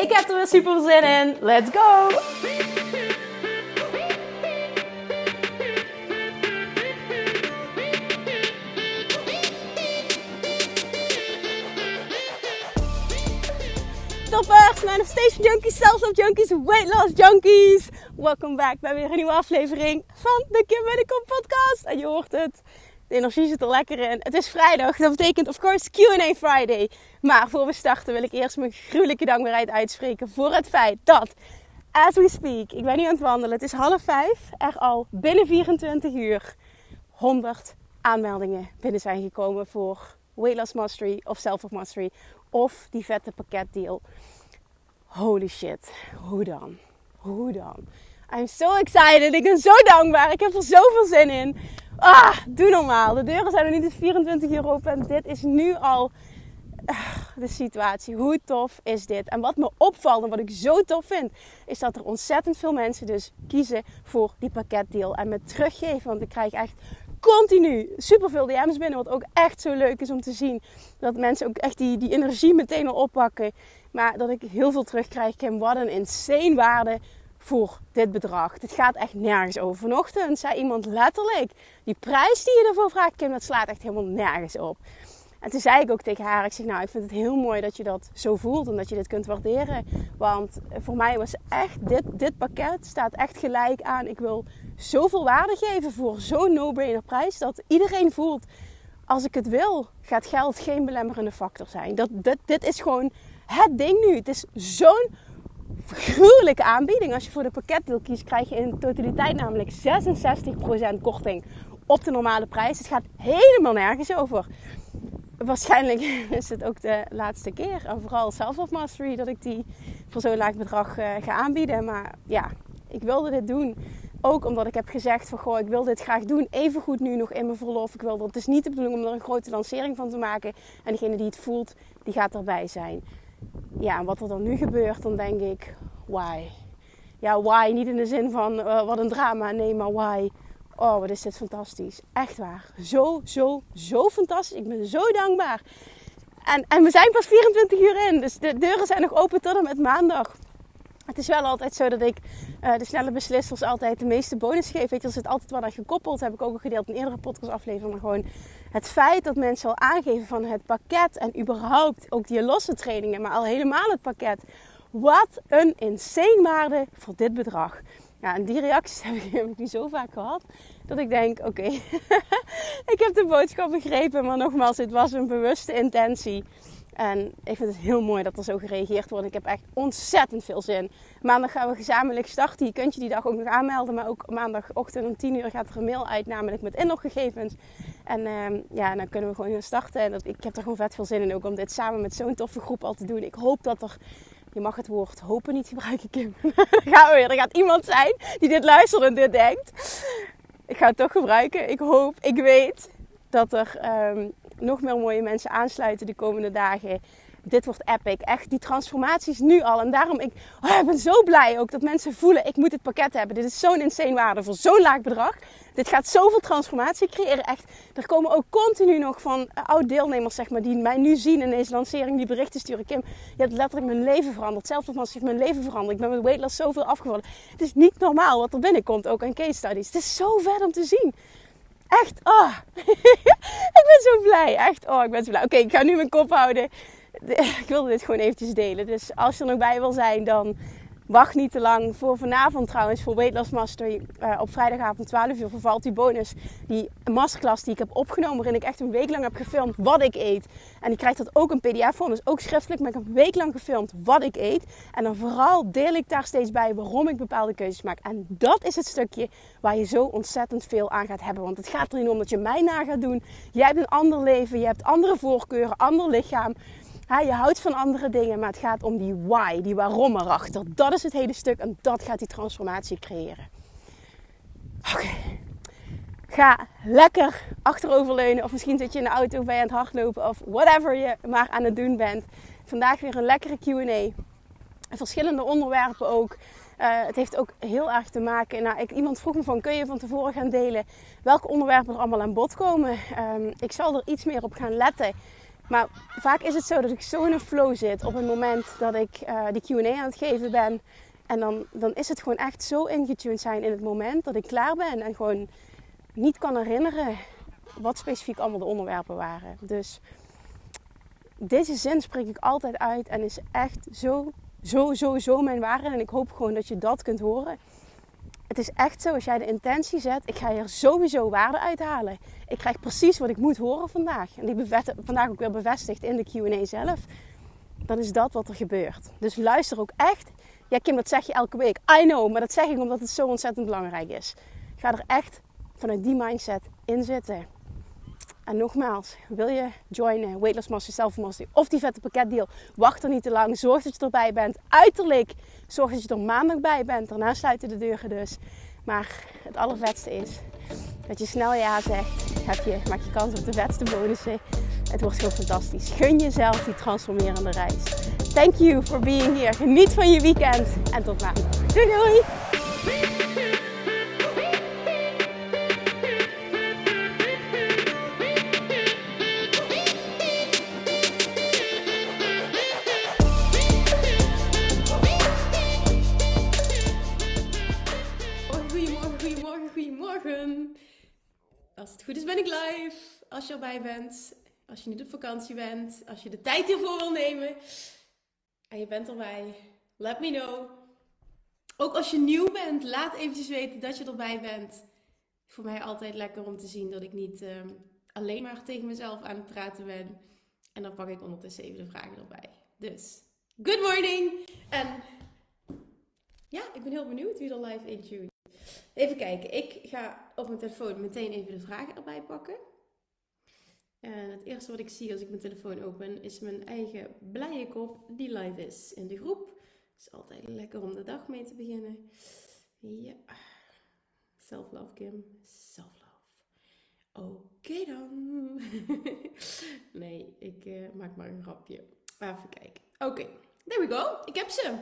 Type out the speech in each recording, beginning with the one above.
Ik heb er weer super zin in. Let's go! Toppers, Manifestation Junkies, Self-Love Junkies, Weight Loss Junkies. Welkom back bij weer een nieuwe aflevering van de Kim Medical Podcast. En je hoort het, de energie zit er lekker in. Het is vrijdag, dat betekent of course Q&A Friday. Maar voor we starten wil ik eerst mijn gruwelijke dankbaarheid uitspreken voor het feit dat, as we speak, ik ben nu aan het wandelen. Het is half vijf, er al binnen 24 uur 100 aanmeldingen binnen zijn gekomen voor Weight Loss Mastery of Self of Mastery of die vette pakketdeal. Holy shit, hoe dan? Hoe dan? I'm so excited. Ik ben zo dankbaar. Ik heb er zoveel zin in. Ah, doe normaal. De deuren zijn er niet eens 24 uur open. En dit is nu al de situatie. Hoe tof is dit? En wat me opvalt en wat ik zo tof vind, is dat er ontzettend veel mensen dus kiezen voor die pakketdeal. En me teruggeven. Want ik krijg echt continu superveel DM's binnen. Wat ook echt zo leuk is om te zien. Dat mensen ook echt die, die energie meteen al oppakken. Maar dat ik heel veel terugkrijg. Kim, wat een insane waarde voor dit bedrag. Dit gaat echt nergens over. Vanochtend zei iemand letterlijk: die prijs die je ervoor vraagt, Kim, dat slaat echt helemaal nergens op. En toen zei ik ook tegen haar, ik zeg nou, ik vind het heel mooi dat je dat zo voelt en dat je dit kunt waarderen. Want voor mij was echt, dit, dit pakket staat echt gelijk aan, ik wil zoveel waarde geven voor zo'n no-brainer prijs. Dat iedereen voelt, als ik het wil, gaat geld geen belemmerende factor zijn. Dat, dit, dit is gewoon het ding nu. Het is zo'n gruwelijke aanbieding. Als je voor de pakketdeal kiest, krijg je in totaliteit namelijk 66% korting op de normale prijs. Het gaat helemaal nergens over. Waarschijnlijk is het ook de laatste keer, en vooral Self Mastery, dat ik die voor zo'n laag bedrag uh, ga aanbieden. Maar ja, ik wilde dit doen. Ook omdat ik heb gezegd van goh, ik wil dit graag doen. Even goed nu nog in mijn verlof. Ik wil er, het is niet de bedoeling om er een grote lancering van te maken. En degene die het voelt, die gaat erbij zijn. Ja, en wat er dan nu gebeurt, dan denk ik, why? Ja, why? Niet in de zin van uh, wat een drama. Nee, maar why? Oh, wat is dit fantastisch. Echt waar. Zo, zo, zo fantastisch. Ik ben zo dankbaar. En, en we zijn pas 24 uur in. Dus de deuren zijn nog open tot en met maandag. Het is wel altijd zo dat ik uh, de snelle beslissers altijd de meeste bonus geef. Weet je, er zit altijd wat aan gekoppeld. heb ik ook al gedeeld in eerdere podcastaflevering. Maar gewoon het feit dat mensen al aangeven van het pakket. En überhaupt ook die losse trainingen. Maar al helemaal het pakket. Wat een insane waarde voor dit bedrag. Ja, en die reacties heb ik, heb ik nu zo vaak gehad. Dat ik denk, oké, ik heb de boodschap begrepen. Maar nogmaals, het was een bewuste intentie. En ik vind het heel mooi dat er zo gereageerd wordt. Ik heb echt ontzettend veel zin. Maandag gaan we gezamenlijk starten. Je kunt je die dag ook nog aanmelden. Maar ook maandagochtend om 10 uur gaat er een mail uit, namelijk met inloggegevens. En uh, ja, dan kunnen we gewoon gaan starten. En dat, ik heb er gewoon vet veel zin in ook om dit samen met zo'n toffe groep al te doen. Ik hoop dat er je mag het woord hopen niet gebruiken, Kim. gaan we weer. Er gaat iemand zijn die dit luistert en dit denkt. Ik ga het toch gebruiken. Ik hoop, ik weet dat er um, nog meer mooie mensen aansluiten de komende dagen dit wordt epic. Echt, die transformaties nu al. En daarom, ik, oh, ik ben zo blij ook dat mensen voelen, ik moet het pakket hebben. Dit is zo'n insane waarde voor zo'n laag bedrag. Dit gaat zoveel transformatie creëren. Echt, er komen ook continu nog van uh, oud-deelnemers, zeg maar, die mij nu zien in deze lancering, die berichten sturen. Kim, je hebt letterlijk mijn leven veranderd. Zelfs als heeft mijn leven veranderd. Ik ben met weight loss zoveel afgevallen. Het is niet normaal wat er binnenkomt, ook aan case studies. Het is zo vet om te zien. Echt, oh. ik ben zo blij. Echt, oh, ik ben zo blij. Oké, ik ga nu mijn kop houden. ik wilde dit gewoon eventjes delen. Dus als je er nog bij wil zijn, dan wacht niet te lang. Voor vanavond trouwens, voor Weight Loss Mastery, uh, op vrijdagavond 12 uur vervalt die bonus. Die masterclass die ik heb opgenomen, waarin ik echt een week lang heb gefilmd wat ik eet. En die krijgt dat ook een pdf voor, dus ook schriftelijk. Maar ik heb een week lang gefilmd wat ik eet. En dan vooral deel ik daar steeds bij waarom ik bepaalde keuzes maak. En dat is het stukje waar je zo ontzettend veel aan gaat hebben. Want het gaat er niet om dat je mij na gaat doen. Jij hebt een ander leven, je hebt andere voorkeuren, ander lichaam je houdt van andere dingen, maar het gaat om die why, die waarom erachter. Dat is het hele stuk en dat gaat die transformatie creëren. Oké. Ga lekker achteroverleunen of misschien zit je in de auto bij aan het hardlopen of whatever je maar aan het doen bent. Vandaag weer een lekkere Q&A. Verschillende onderwerpen ook. Uh, het heeft ook heel erg te maken. Nou, ik, iemand vroeg me van kun je van tevoren gaan delen welke onderwerpen er allemaal aan bod komen. Um, ik zal er iets meer op gaan letten. Maar vaak is het zo dat ik zo in een flow zit op het moment dat ik uh, die QA aan het geven ben. En dan, dan is het gewoon echt zo ingetuned zijn in het moment dat ik klaar ben en gewoon niet kan herinneren wat specifiek allemaal de onderwerpen waren. Dus deze zin spreek ik altijd uit en is echt zo, zo, zo, zo mijn waarheid. En ik hoop gewoon dat je dat kunt horen. Het is echt zo, als jij de intentie zet, ik ga hier sowieso waarde uithalen. Ik krijg precies wat ik moet horen vandaag. En die vandaag ook weer bevestigd in de Q&A zelf. Dan is dat wat er gebeurt. Dus luister ook echt. Ja Kim, dat zeg je elke week. I know, maar dat zeg ik omdat het zo ontzettend belangrijk is. Ga er echt vanuit die mindset in zitten. En nogmaals, wil je joinen, Weightless Master, Self Mastery of die vette pakketdeal? Wacht er niet te lang. Zorg dat je erbij bent. Uiterlijk, zorg dat je er maandag bij bent. Daarna sluiten de deuren dus. Maar het allervetste is dat je snel ja zegt. Heb je, maak je kans op de vetste bonussen. Het wordt gewoon fantastisch. Gun jezelf die transformerende reis. Thank you for being here. Geniet van je weekend. En tot maandag. Doei doei! Het goed is ben ik live. Als je erbij bent. Als je niet op vakantie bent. Als je de tijd hiervoor wil nemen. En je bent erbij. Let me know. Ook als je nieuw bent. Laat eventjes weten dat je erbij bent. Voor mij altijd lekker om te zien dat ik niet uh, alleen maar tegen mezelf aan het praten ben. En dan pak ik ondertussen even de vragen erbij. Dus, good morning! En ja, ik ben heel benieuwd wie er live intunt. Even kijken. Ik ga op mijn telefoon meteen even de vragen erbij pakken. En het eerste wat ik zie als ik mijn telefoon open is mijn eigen blije kop die live is in de groep. Het is altijd lekker om de dag mee te beginnen. Ja. Self-love, Kim. Self-love. Oké dan. nee, ik uh, maak maar een grapje. Even kijken. Oké, there we go. Ik heb ze.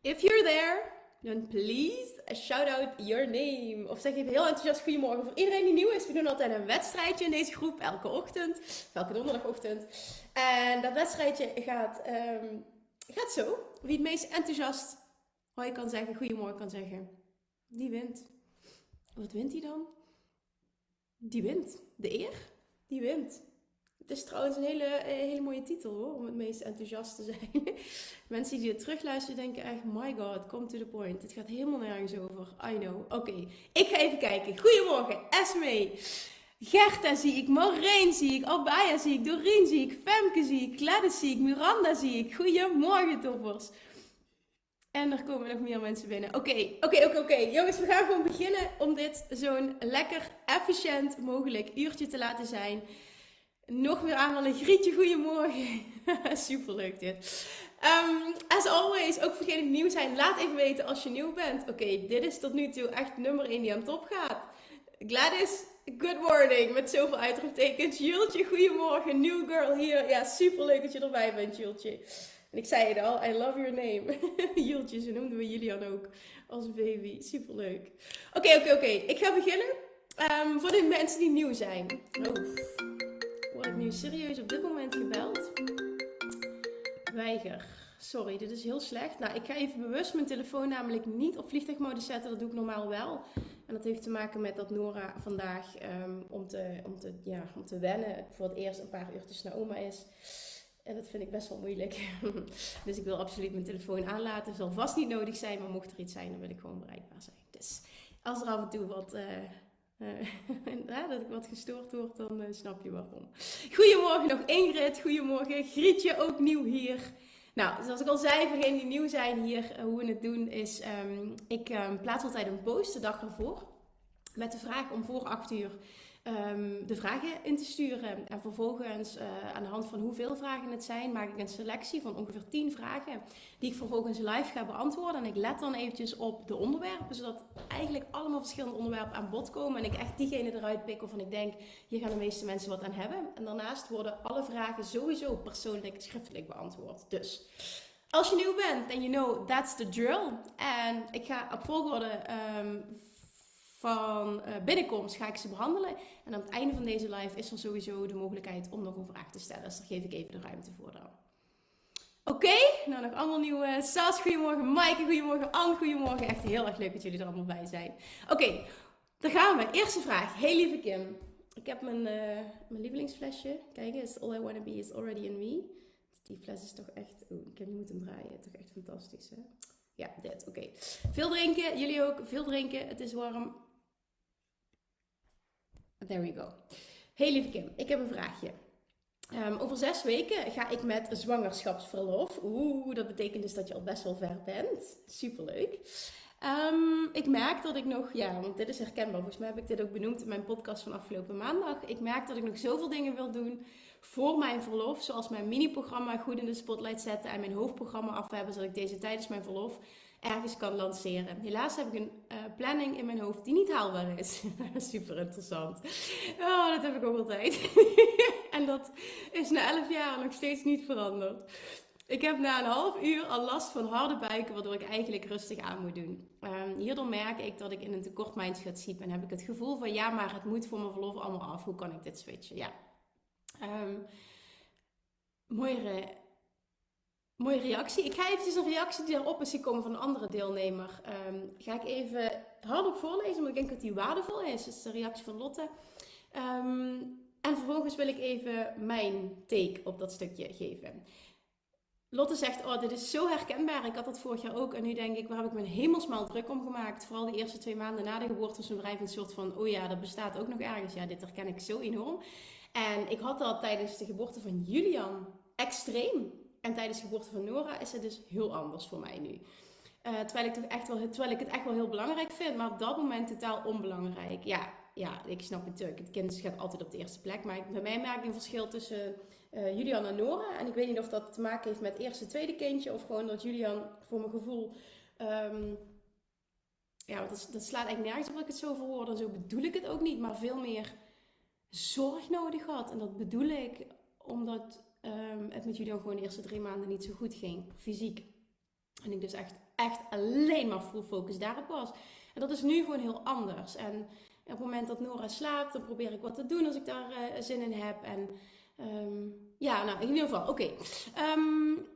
If you're there, dan please shout out your name. Of zeg even heel enthousiast goedemorgen. Voor iedereen die nieuw is, we doen altijd een wedstrijdje in deze groep. Elke ochtend. elke donderdagochtend. En dat wedstrijdje gaat, ehm, gaat zo. Wie het meest enthousiast hoi kan zeggen, goedemorgen kan zeggen. Die wint. Wat wint hij dan? Die wint. De eer? Die wint. Het is trouwens een hele, hele mooie titel hoor, om het meest enthousiast te zijn. Mensen die het terugluisteren denken echt, my god, come to the point. Het gaat helemaal nergens over. I know. Oké, ik ga even kijken. Goedemorgen, Esme. Gerta zie ik, Maureen zie ik, Albaya zie ik, Doreen zie ik, Femke zie ik, Gladys zie ik, Miranda zie ik. Goedemorgen toppers. En er komen nog meer mensen binnen. Oké, oké, oké, oké. Jongens, we gaan gewoon beginnen om dit zo'n lekker efficiënt mogelijk uurtje te laten zijn. Nog weer aan een Grietje, goedemorgen. Super leuk dit. Um, as always, ook voor degenen die nieuw zijn, laat even weten als je nieuw bent. Oké, dit is tot nu toe echt nummer 1 die aan top gaat. Gladys, good morning, met zoveel uitroeptekens. Jultje, goedemorgen. New girl hier. Ja, super leuk dat je erbij bent, Jultje. En ik zei het al, I love your name. Jultje, zo noemden we Julian ook als baby. Super leuk. Oké, oké, oké. Ik ga beginnen. Um, voor de mensen die nieuw zijn. Oh word ik nu serieus op dit moment gebeld? Weiger. Sorry, dit is heel slecht. Nou, ik ga even bewust mijn telefoon namelijk niet op vliegtuigmodus zetten. Dat doe ik normaal wel. En dat heeft te maken met dat Nora vandaag ehm, om, te, om, te, ja, om te wennen voor het eerst een paar uurtjes naar oma is. En dat vind ik best wel moeilijk. dus ik wil absoluut mijn telefoon aanlaten. Het zal vast niet nodig zijn, maar mocht er iets zijn, dan wil ik gewoon bereikbaar zijn. Dus als er af en toe wat, uh, uh, dat ik wat gestoord word, dan uh, snap je waarom. Goedemorgen nog Ingrid, goedemorgen. Grietje ook nieuw hier. Nou, zoals ik al zei, voor degenen die nieuw zijn hier, uh, hoe we het doen is, um, ik um, plaats altijd een post de dag ervoor. met de vraag om voor 8 uur um, de vragen in te sturen. En vervolgens, uh, aan de hand van hoeveel vragen het zijn, maak ik een selectie van ongeveer 10 vragen. Die ik vervolgens live ga beantwoorden. En ik let dan eventjes op de onderwerpen, zodat eigenlijk allemaal verschillende onderwerpen aan bod komen. En ik echt diegene eruit pik waarvan ik denk, hier gaan de meeste mensen wat aan hebben. En daarnaast worden alle vragen sowieso persoonlijk schriftelijk beantwoord. Dus. Als je nieuw bent en you know that's the drill. En ik ga op volgorde um, van uh, binnenkomst ga ik ze behandelen. En aan het einde van deze live is er sowieso de mogelijkheid om nog een vraag te stellen. Dus daar geef ik even de ruimte voor dan. Oké, nou nog allemaal nieuwe Sas, goedemorgen. Maaike, goedemorgen. Anne, goedemorgen. Echt heel erg leuk dat jullie er allemaal bij zijn. Oké, okay, dan gaan we. Eerste vraag. Hey lieve Kim. Ik heb mijn, uh, mijn lievelingsflesje. Kijk eens, All I Wanna Be Is Already In Me. Die fles is toch echt... Oh, ik heb niet moeten draaien. Toch echt fantastisch, hè? Ja, dit. Oké. Veel drinken. Jullie ook. Veel drinken. Het is warm. There we go. Hey lieve Kim, ik heb een vraagje. Um, over zes weken ga ik met zwangerschapsverlof. Oeh, dat betekent dus dat je al best wel ver bent. Superleuk. Um, ik merk dat ik nog, ja, want dit is herkenbaar. Volgens mij heb ik dit ook benoemd in mijn podcast van afgelopen maandag. Ik merk dat ik nog zoveel dingen wil doen voor mijn verlof. Zoals mijn mini-programma goed in de spotlight zetten en mijn hoofdprogramma af hebben. Zodat ik deze tijdens mijn verlof ergens kan lanceren. Helaas heb ik een uh, planning in mijn hoofd die niet haalbaar is. Super interessant. Oh, dat heb ik ook altijd. en dat is na 11 jaar nog steeds niet veranderd. Ik heb na een half uur al last van harde buiken, waardoor ik eigenlijk rustig aan moet doen. Um, hierdoor merk ik dat ik in een tekort zit en heb ik het gevoel van ja, maar het moet voor mijn verlof allemaal af. Hoe kan ik dit switchen? Ja. Um, mooiere Mooie reactie. Ik ga eventjes een reactie die erop is gekomen van een andere deelnemer. Um, ga ik even hardop voorlezen, omdat ik denk dat die waardevol is. Dat is de reactie van Lotte. Um, en vervolgens wil ik even mijn take op dat stukje geven. Lotte zegt, oh, dit is zo herkenbaar. Ik had dat vorig jaar ook. En nu denk ik, waar heb ik me hemelsmaal druk om gemaakt? Vooral de eerste twee maanden na de geboorte was mijn bedrijf een soort van... Oh ja, dat bestaat ook nog ergens. Ja, dit herken ik zo enorm. En ik had dat tijdens de geboorte van Julian extreem. En tijdens de geboorte van Nora is het dus heel anders voor mij nu. Uh, terwijl, ik echt wel, terwijl ik het echt wel heel belangrijk vind, maar op dat moment totaal onbelangrijk. Ja, ja ik snap het natuurlijk. Het kind gaat altijd op de eerste plek. Maar bij mij merk ik een verschil tussen uh, Julian en Nora. En ik weet niet of dat te maken heeft met het eerste tweede kindje. Of gewoon dat Julian voor mijn gevoel... Um, ja, dat, dat, slaat eigenlijk nergens op dat ik het zo verwoord. En zo bedoel ik het ook niet. Maar veel meer zorg nodig had. En dat bedoel ik omdat um, het met Julian gewoon de eerste drie maanden niet zo goed ging, fysiek. En ik dus echt, echt alleen maar full focus daarop was. En dat is nu gewoon heel anders. En op het moment dat Nora slaapt, dan probeer ik wat te doen als ik daar uh, zin in heb. En um, ja, nou in ieder geval, oké. Um,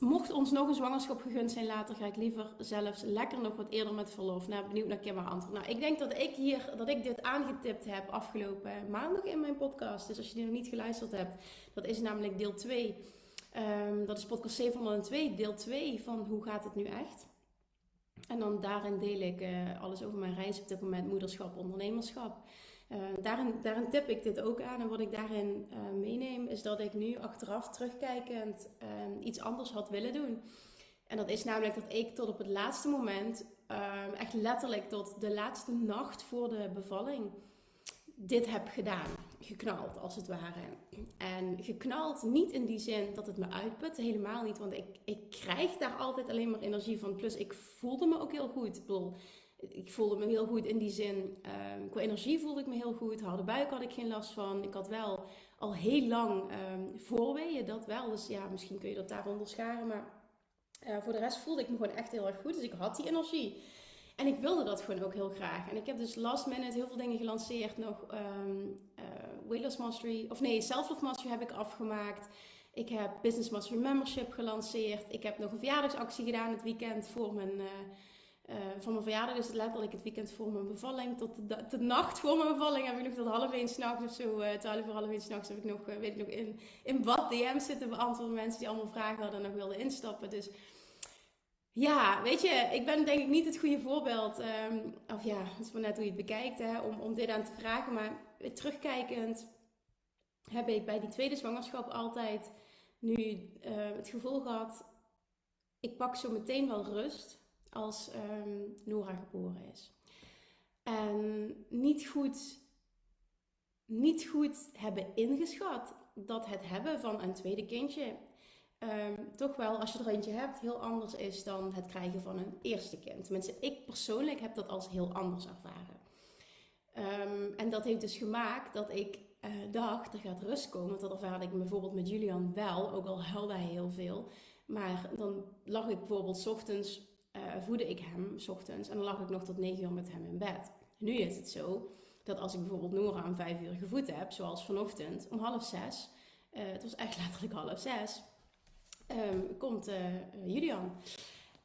Mocht ons nog een zwangerschap gegund zijn later, ga ik liever zelfs lekker nog wat eerder met verlof. Nou, benieuwd naar Kim antwoord. Nou, ik denk dat ik hier, dat ik dit aangetipt heb afgelopen maandag in mijn podcast. Dus als je die nog niet geluisterd hebt, dat is namelijk deel 2. Um, ehm, dat is podcast 702, deel 2 van Hoe gaat het nu echt? En dan daarin deel ik uh, alles over mijn reis op dit moment, moederschap, ondernemerschap. Uh, daarin, daarin tip ik dit ook aan. En wat ik daarin uh, meeneem, is dat ik nu achteraf terugkijkend uh, iets anders had willen doen. En dat is namelijk dat ik tot op het laatste moment, ehm, echt letterlijk tot de laatste nacht voor de bevalling, dit heb gedaan. Geknald, als het ware. En geknald niet in die zin dat het me uitput, helemaal niet. Want ik, ik krijg daar altijd alleen maar energie van. Plus, ik voelde me ook heel goed. Ik ik voelde me heel goed in die zin. Um, qua energie voelde ik me heel goed. Harde buik had ik geen last van. Ik had wel al heel lang um, voorweeën, dat wel. Dus ja, misschien kun je dat daaronder scharen. Maar uh, voor de rest voelde ik me gewoon echt heel erg goed. Dus ik had die energie. En ik wilde dat gewoon ook heel graag. En ik heb dus last minute heel veel dingen gelanceerd. Nog um, Mastery, of nee, Self Love Mastery heb ik afgemaakt. Ik heb Business Mastery Membership gelanceerd. Ik heb nog een verjaardagsactie gedaan het weekend voor mijn... Uh, uh, van mijn verjaardag is het letterlijk het weekend voor mijn bevalling. Tot de, nacht voor mijn bevalling heb ik nog tot half één s'nachts of zo. Uh, twaalf uur, half één s'nachts heb ik nog, uh, weet ik nog in, in wat DM's zitten beantwoorden. Mensen die allemaal vragen hadden en nog wilden instappen. Dus ja, weet je, ik ben denk ik niet het goede voorbeeld. Um, of ja, het is maar net hoe je het bekijkt hè, om, om dit aan te vragen. Maar terugkijkend heb ik bij die tweede zwangerschap altijd nu het gevoel gehad... Ik pak zo meteen wel rust als um, Nora geboren is. En niet goed, niet goed hebben ingeschat dat het hebben van een tweede kindje ehm, toch wel, als je er eentje hebt, heel anders is dan het krijgen van een eerste kind. Tenminste, ik persoonlijk heb dat als heel anders ervaren. Ehm, en dat heeft dus gemaakt dat ik uh, dacht, er gaat rust komen. Want dat ervaarde ik bijvoorbeeld met Julian wel, ook al huilde hij heel veel. Maar dan lag ik bijvoorbeeld ochtends, uh, voedde ik hem s ochtends en dan lag ik nog tot negen uur met hem in bed. Nu is het zo dat als ik bijvoorbeeld Nora om vijf uur gevoed heb, zoals vanochtend om half zes, uh, het was echt letterlijk half zes, um, komt Julian.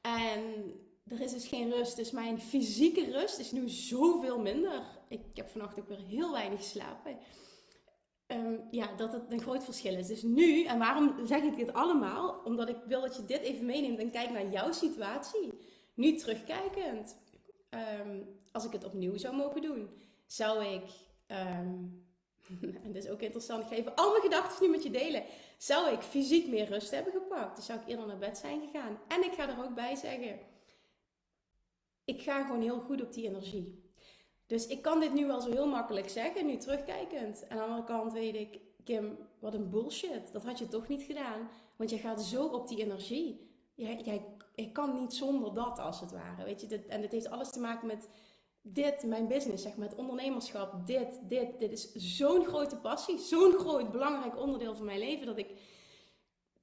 En er is dus geen rust. Dus mijn fysieke rust is nu zoveel minder. Ik heb vannacht ook weer heel weinig slapen. Um, ja, dat het een groot verschil is. Dus nu, en waarom zeg ik dit allemaal? Omdat ik wil dat je dit even meeneemt en kijkt naar jouw situatie. Nu terugkijkend, um, als ik het opnieuw zou mogen doen, zou ik, um, en dat is ook interessant, ik ga even al mijn gedachten nu met je delen. Zou ik fysiek meer rust hebben gepakt? Dus zou ik eerder naar bed zijn gegaan. En ik ga er ook bij zeggen, ik ga gewoon heel goed op die energie. Dus ik kan dit nu wel zo heel makkelijk zeggen, nu terugkijkend. En aan de andere kant weet ik, Kim, wat een bullshit. Dat had je toch niet gedaan. Want je gaat zo op die energie. Jij, jij, jij kan niet zonder dat, als het ware. Weet je, dit, en dit heeft alles te maken met dit, mijn business, zeg maar, het ondernemerschap. Dit, dit, dit is zo'n grote passie. Zo'n groot, belangrijk onderdeel van mijn leven. Dat ik,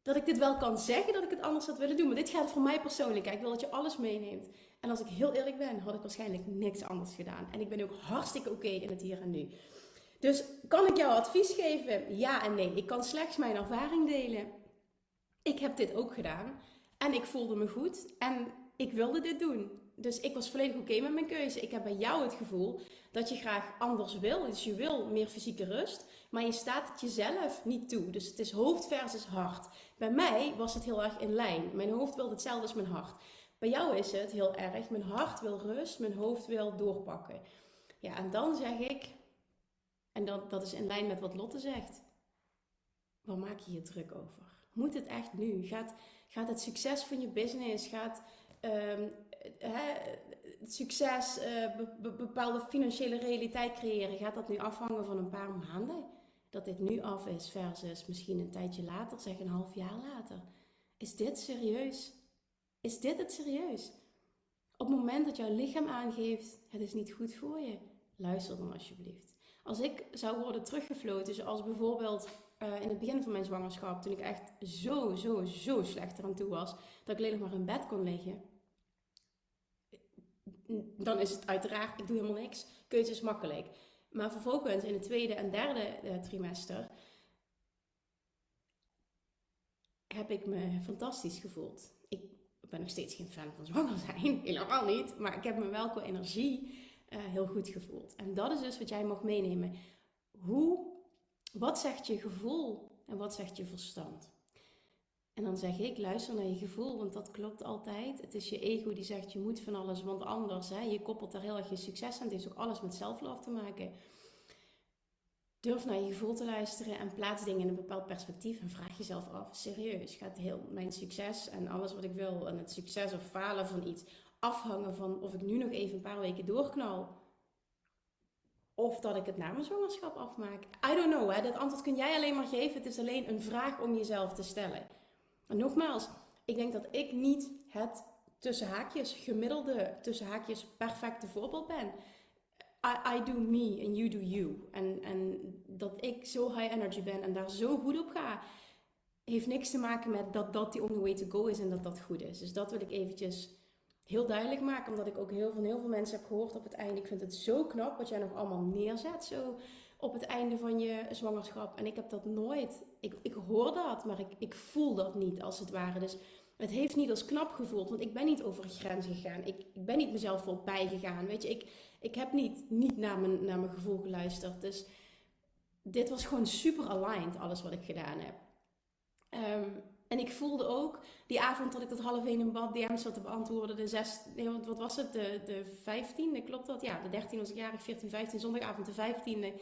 dat ik dit wel kan zeggen, dat ik het anders had willen doen. Maar dit gaat voor mij persoonlijk. Ik wil dat je alles meeneemt. En als ik heel eerlijk ben, had ik waarschijnlijk niks anders gedaan. En ik ben ook hartstikke oké in het hier en nu. Dus kan ik jou advies geven? Ja en nee. Ik kan slechts mijn ervaring delen. Ik heb dit ook gedaan. En ik voelde me goed. En ik wilde dit doen. Dus ik was volledig oké met mijn keuze. Ik heb bij jou het gevoel dat je graag anders wil. Dus je wil meer fysieke rust. Maar je staat het jezelf niet toe. Dus het is hoofd versus hart. Bij mij was het heel erg in lijn. Mijn hoofd wilde hetzelfde als mijn hart. Bij jou is het heel erg, mijn hart wil rust, mijn hoofd wil doorpakken. Ja, en dan zeg ik, en dat, dat is in lijn met wat Lotte zegt, waar maak je je druk over? Moet het echt nu? Gaat, gaat het succes van je business, gaat het succes, uh, bepaalde financiële realiteit creëren, gaat dat nu afhangen van een paar maanden? Dat dit nu af is versus misschien een tijdje later, zeg een half jaar later. Is dit serieus? Is dit het serieus? Op het moment dat jouw lichaam aangeeft, het is niet goed voor je, luister dan alsjeblieft. Als ik zou worden teruggefloten, zoals bijvoorbeeld uh, in het begin van mijn zwangerschap, toen ik echt zo, zo, zo slecht eraan toe was, dat ik alleen nog maar in bed kon liggen, dan is het uiteraard, ik doe helemaal niks, keuze is makkelijk. Maar vervolgens in het tweede en derde uh, trimester heb ik me fantastisch gevoeld. Ik ben nog steeds geen fan van zwanger zijn, helemaal niet. Maar ik heb me wel energie uh, heel goed gevoeld. En dat is dus wat jij mag meenemen. Hoe, wat zegt je gevoel en wat zegt je verstand? En dan zeg ik, luister naar je gevoel, want dat klopt altijd. Het is je ego die zegt, je moet van alles, want anders, hè, je koppelt daar heel erg je succes aan. Het heeft ook alles met self-love te maken. Durf naar je gevoel te luisteren en plaats dingen in een bepaald perspectief en vraag jezelf af, serieus, gaat heel mijn succes en alles wat ik wil en het succes of falen van iets afhangen van of ik nu nog even een paar weken doorknal of dat ik het na mijn zwangerschap afmaak? I don't know, hè? dat antwoord kun jij alleen maar geven. Het is alleen een vraag om jezelf te stellen. En nogmaals, ik denk dat ik niet het tussen haakjes gemiddelde, tussen haakjes perfecte voorbeeld ben. I, I do me and you do you. En, en dat ik zo high energy ben en daar zo goed op ga, heeft niks te maken met dat dat the only way to go is en dat dat goed is. Dus dat wil ik eventjes heel duidelijk maken, omdat ik ook heel, van heel veel mensen heb gehoord op het einde. Ik vind het zo knap wat jij nog allemaal neerzet, zo op het einde van je zwangerschap. En ik heb dat nooit, ik, ik hoor dat, maar ik, ik voel dat niet als het ware. Dus het heeft niet als knap gevoeld, want ik ben niet over grens gegaan. Ik, ik ben niet mezelf voorbij gegaan. Weet je, ik, ik heb niet, niet naar, mijn, naar mijn gevoel geluisterd. Dus dit was gewoon super aligned, alles wat ik gedaan heb. Ehm, en ik voelde ook die avond dat ik tot half één in bad DM's zat te beantwoorden. De zes, nee, wat was het? De, de 15e, klopt dat? Ja, de 13 was ik jarig, 14, 15, zondagavond de 15e.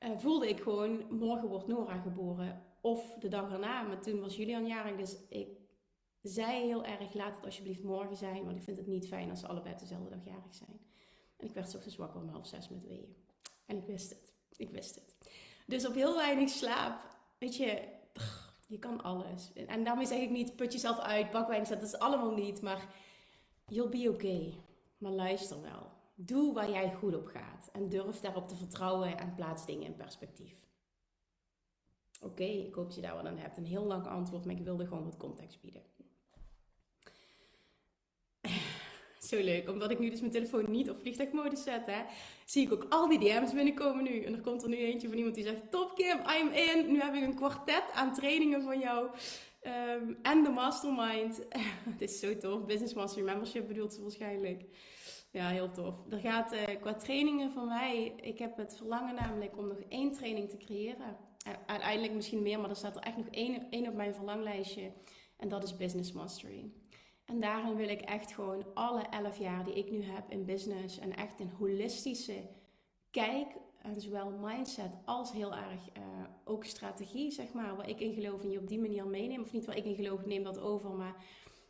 Uh, voelde ik gewoon, morgen wordt Nora geboren. Of de dag erna, maar toen was Julian jarig. Dus ik zei heel erg, laat het alsjeblieft morgen zijn. Want ik vind het niet fijn als ze allebei dezelfde dag jarig zijn. En ik werd ochtends wakker om half zes met weeën. En ik wist het. Ik wist het. Dus op heel weinig slaap, weet je, je kan alles. En daarmee zeg ik niet, put jezelf uit, bak weinig dat is allemaal niet. Maar you'll be okay. Maar luister wel. Doe waar jij goed op gaat. En durf daarop te vertrouwen en plaats dingen in perspectief. Oké, ik hoop dat je daar wat aan hebt. Een heel lang antwoord, maar ik wilde gewoon wat context bieden. Zo leuk, omdat ik nu dus mijn telefoon niet op vliegtuigmodus zet, hè, zie ik ook al die DM's binnenkomen nu. En er komt er nu eentje van iemand die zegt: Top Kim, I'm in. Nu heb ik een kwartet aan trainingen van jou. Um, en de mastermind. Het is zo tof. Business Mastery Membership bedoelt ze waarschijnlijk. Ja, heel tof. Er gaat uh, qua trainingen van mij. Ik heb het verlangen namelijk om nog één training te creëren. Uiteindelijk misschien meer, maar er staat er echt nog één, één op mijn verlanglijstje. En dat is Business Mastery. En daarin wil ik echt gewoon alle elf jaar die ik nu heb in business en echt een holistische kijk en zowel mindset als heel erg uh, ook strategie, zeg maar, waar ik in geloof en je op die manier meeneem. Of niet waar ik in geloof, neem dat over, maar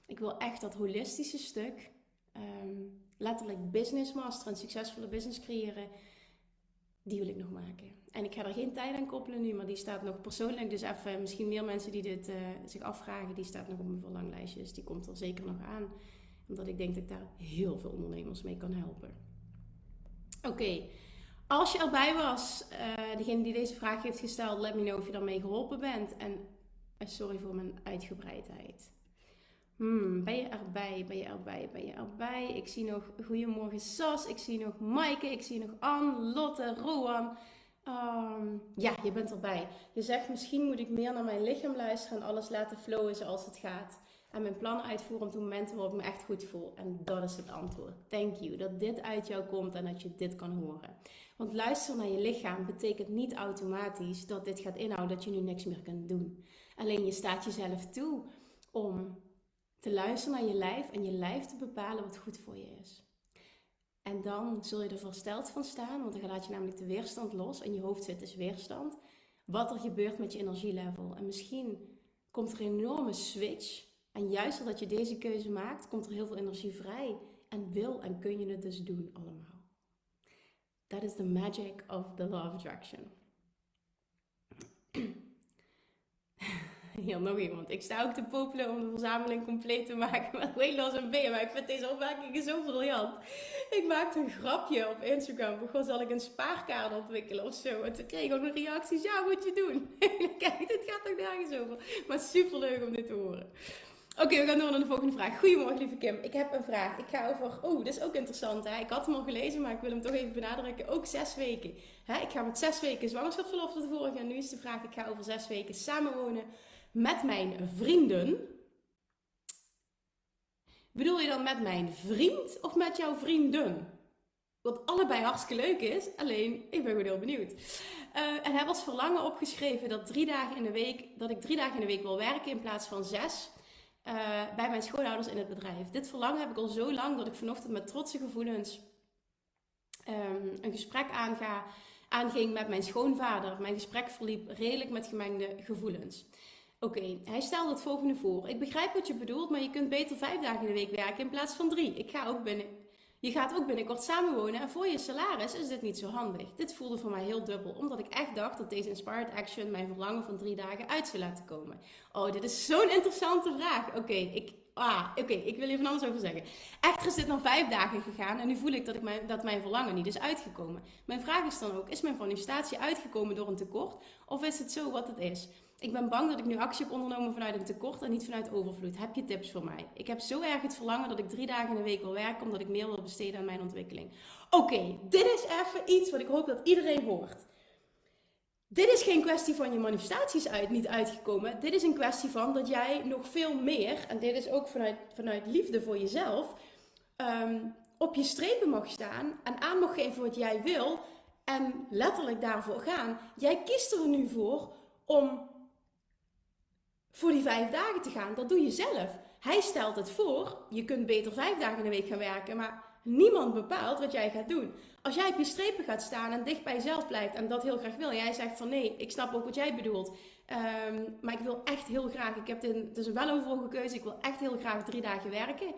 ik wil echt dat holistische stuk, um, letterlijk business master, een succesvolle business creëren, die wil ik nog maken. En ik ga er geen tijd aan koppelen nu, maar die staat nog persoonlijk. Dus even, misschien meer mensen die dit uh, zich afvragen, die staat nog op mijn verlanglijstje. Dus die komt er zeker nog aan. Omdat ik denk dat ik daar heel veel ondernemers mee kan helpen. Oké, als je erbij was, uh, degene die deze vraag heeft gesteld, let me know of je daarmee geholpen bent. En uh, sorry voor mijn uitgebreidheid. Hmm, ben je erbij? Ben je erbij? Ben je erbij? Ik zie nog Goedemorgen Sas. Ik zie nog Maaike. Ik zie nog Anne, Lotte, Roan. Um, ja, je bent erbij. Je zegt misschien moet ik meer naar mijn lichaam luisteren en alles laten flowen zoals het gaat. En mijn plannen uitvoeren op de momenten waarop ik me echt goed voel. En dat is het antwoord. Thank you. Dat dit uit jou komt en dat je dit kan horen. Want luisteren naar je lichaam betekent niet automatisch dat dit gaat inhouden dat je nu niks meer kunt doen. Alleen je staat jezelf toe om te luisteren naar je lijf en je lijf te bepalen wat goed voor je is. En dan zul je er versteld van staan, want dan laat je namelijk de weerstand los en je hoofd zit dus weerstand. Wat er gebeurt met je energielevel. En misschien komt er een enorme switch. En juist doordat je deze keuze maakt, komt er heel veel energie vrij. En wil en kun je het dus doen allemaal. That is the magic of the law of attraction. Hier nog iemand. Ik sta ook te popelen om de verzameling compleet te maken weight loss en BMI. Ik vind deze opmerkingen zo briljant. Ik maakte een grapje op Instagram. Begon zal ik een spaarkaart ontwikkelen of zo. En toen kreeg ik ook nog reacties. Ja, moet je doen. Kijk, dit gaat toch nergens over. Maar super leuk om dit te horen. Oké, we gaan door naar de volgende vraag. Goedemorgen, lieve Kim. Ik heb een vraag. Ik ga over. Oh, dit is ook interessant. Hè? Ik had hem al gelezen, maar ik wil hem toch even benadrukken. Ook zes weken. Hè? Ik ga met zes weken zwangerschapsverlof te voren. En nu is de vraag: ik ga over zes weken samenwonen met mijn vrienden. Bedoel je dan met mijn vriend of met jouw vrienden? Wat allebei hartstikke leuk is, alleen ik ben gewoon heel benieuwd. Uh, en heb als verlangen opgeschreven dat, drie dagen in de week, dat ik drie dagen in de week wil werken in plaats van zes. Uh, bij mijn schoonouders in het bedrijf. Dit verlangen heb ik al zo lang dat ik vanochtend met trotse gevoelens um, een gesprek aanga, aanging met mijn schoonvader. Mijn gesprek verliep redelijk met gemengde gevoelens. Oké, hij stelt het volgende voor. Ik begrijp wat je bedoelt, maar je kunt beter vijf dagen in de week werken in plaats van drie. Ik ga ook binnen. Je gaat ook binnenkort samenwonen en voor je salaris is dit niet zo handig. Dit voelde voor mij heel dubbel, omdat ik echt dacht dat deze Inspired Action mijn verlangen van drie dagen uit zou laten komen. Oh, dit is zo'n interessante vraag. Oké, ik, ah, oké, ik wil van alles over zeggen. Echter is dit dan vijf dagen gegaan en nu voel ik dat, ik mijn, dat mijn verlangen niet is uitgekomen. Mijn vraag is dan ook, is mijn manifestatie uitgekomen door een tekort of is het zo wat het is? Ik ben bang dat ik nu actie heb ondernomen vanuit een tekort en niet vanuit overvloed. Heb je tips voor mij? Ik heb zo erg het verlangen dat ik drie dagen in de week wil werken, omdat ik meer wil besteden aan mijn ontwikkeling. Oké, dit is even iets wat ik hoop dat iedereen hoort. Dit is geen kwestie van je manifestaties uit, niet uitgekomen. Dit is een kwestie van dat jij nog veel meer, en dit is ook vanuit, vanuit liefde voor jezelf, um, op je strepen mag staan en aan mag geven wat jij wil en letterlijk daarvoor gaan. Jij kiest er nu voor om voor die vijf dagen te gaan. Dat doe je zelf. Hij stelt het voor. Je kunt beter vijf dagen in de week gaan werken, maar niemand bepaalt wat jij gaat doen. Als jij op je strepen gaat staan en dicht bij jezelf blijft en dat heel graag wil, jij zegt van nee, ik snap ook wat jij bedoelt, um, maar ik wil echt heel graag, ik heb dit, het is een weloverwogen keuze, ik wil echt heel graag drie dagen werken.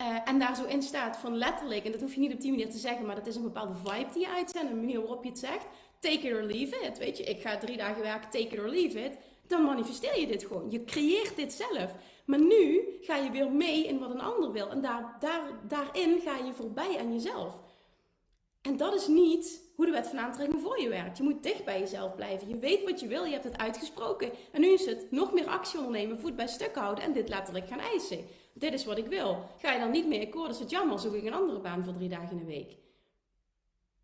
Uh, en daar zo in staat van letterlijk, en dat hoef je niet op die manier te zeggen, maar dat is een bepaalde vibe die je uitzendt, een manier waarop je het zegt. Take it or leave it. Weet je, ik ga drie dagen werken, take it or leave it. Dan manifesteer je dit gewoon. Je creëert dit zelf. Maar nu ga je weer mee in wat een ander wil. En daar, daar, daarin ga je voorbij aan jezelf. En dat is niet hoe de wet van aantrekking voor je werkt. Je moet dicht bij jezelf blijven. Je weet wat je wil, je hebt het uitgesproken. En nu is het nog meer actie ondernemen, voet bij stuk houden en dit letterlijk gaan eisen. Dit is wat ik wil. Ga je dan niet meer akkoord, is het jammer, zoek ik een andere baan voor drie dagen in de week.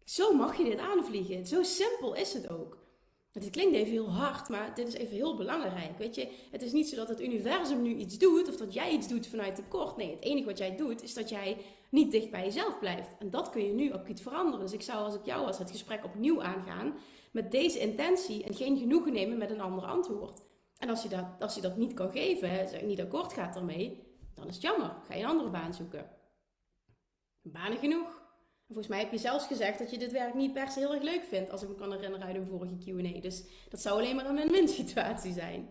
Zo mag je dit aanvliegen. Zo simpel is het ook. Het klinkt even heel hard, maar dit is even heel belangrijk. Weet je, het is niet zo dat het universum nu iets doet of dat jij iets doet vanuit tekort. Nee, het enige wat jij doet is dat jij niet dicht bij jezelf blijft. En dat kun je nu acuut veranderen. Dus ik zou als ik jou was het gesprek opnieuw aangaan met deze intentie en geen genoegen nemen met een ander antwoord. En als je dat, als je dat niet kan geven, niet akkoord gaat ermee, dan is het jammer. Ga je een andere baan zoeken. Banen genoeg. Volgens mij heb je zelfs gezegd dat je dit werk niet per se heel erg leuk vindt, als ik me kan herinneren uit een vorige QA. Dus dat zou alleen maar een win-win situatie zijn.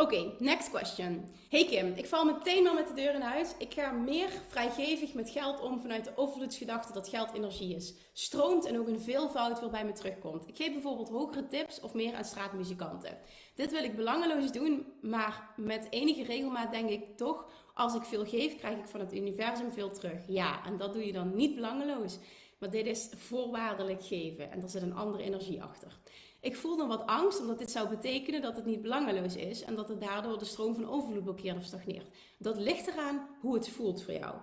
Oké, next question. Hey Kim, ik val meteen al met de deur in huis. Ik ga meer vrijgevig met geld om vanuit de overvloedsgedachte dat geld energie is. Stroomt en ook een veelvoud weer bij me terugkomt. Ik geef bijvoorbeeld hogere tips of meer aan straatmuzikanten. Dit wil ik belangeloos doen, maar met enige regelmaat denk ik toch, als ik veel geef, krijg ik van het universum veel terug. Ja, en dat doe je dan niet belangeloos. Maar dit is voorwaardelijk geven en er zit een andere energie achter. Ik voel dan wat angst, omdat dit zou betekenen dat het niet belangeloos is en dat het daardoor de stroom van overvloed blokkeert of stagneert. Dat ligt eraan hoe het voelt voor jou.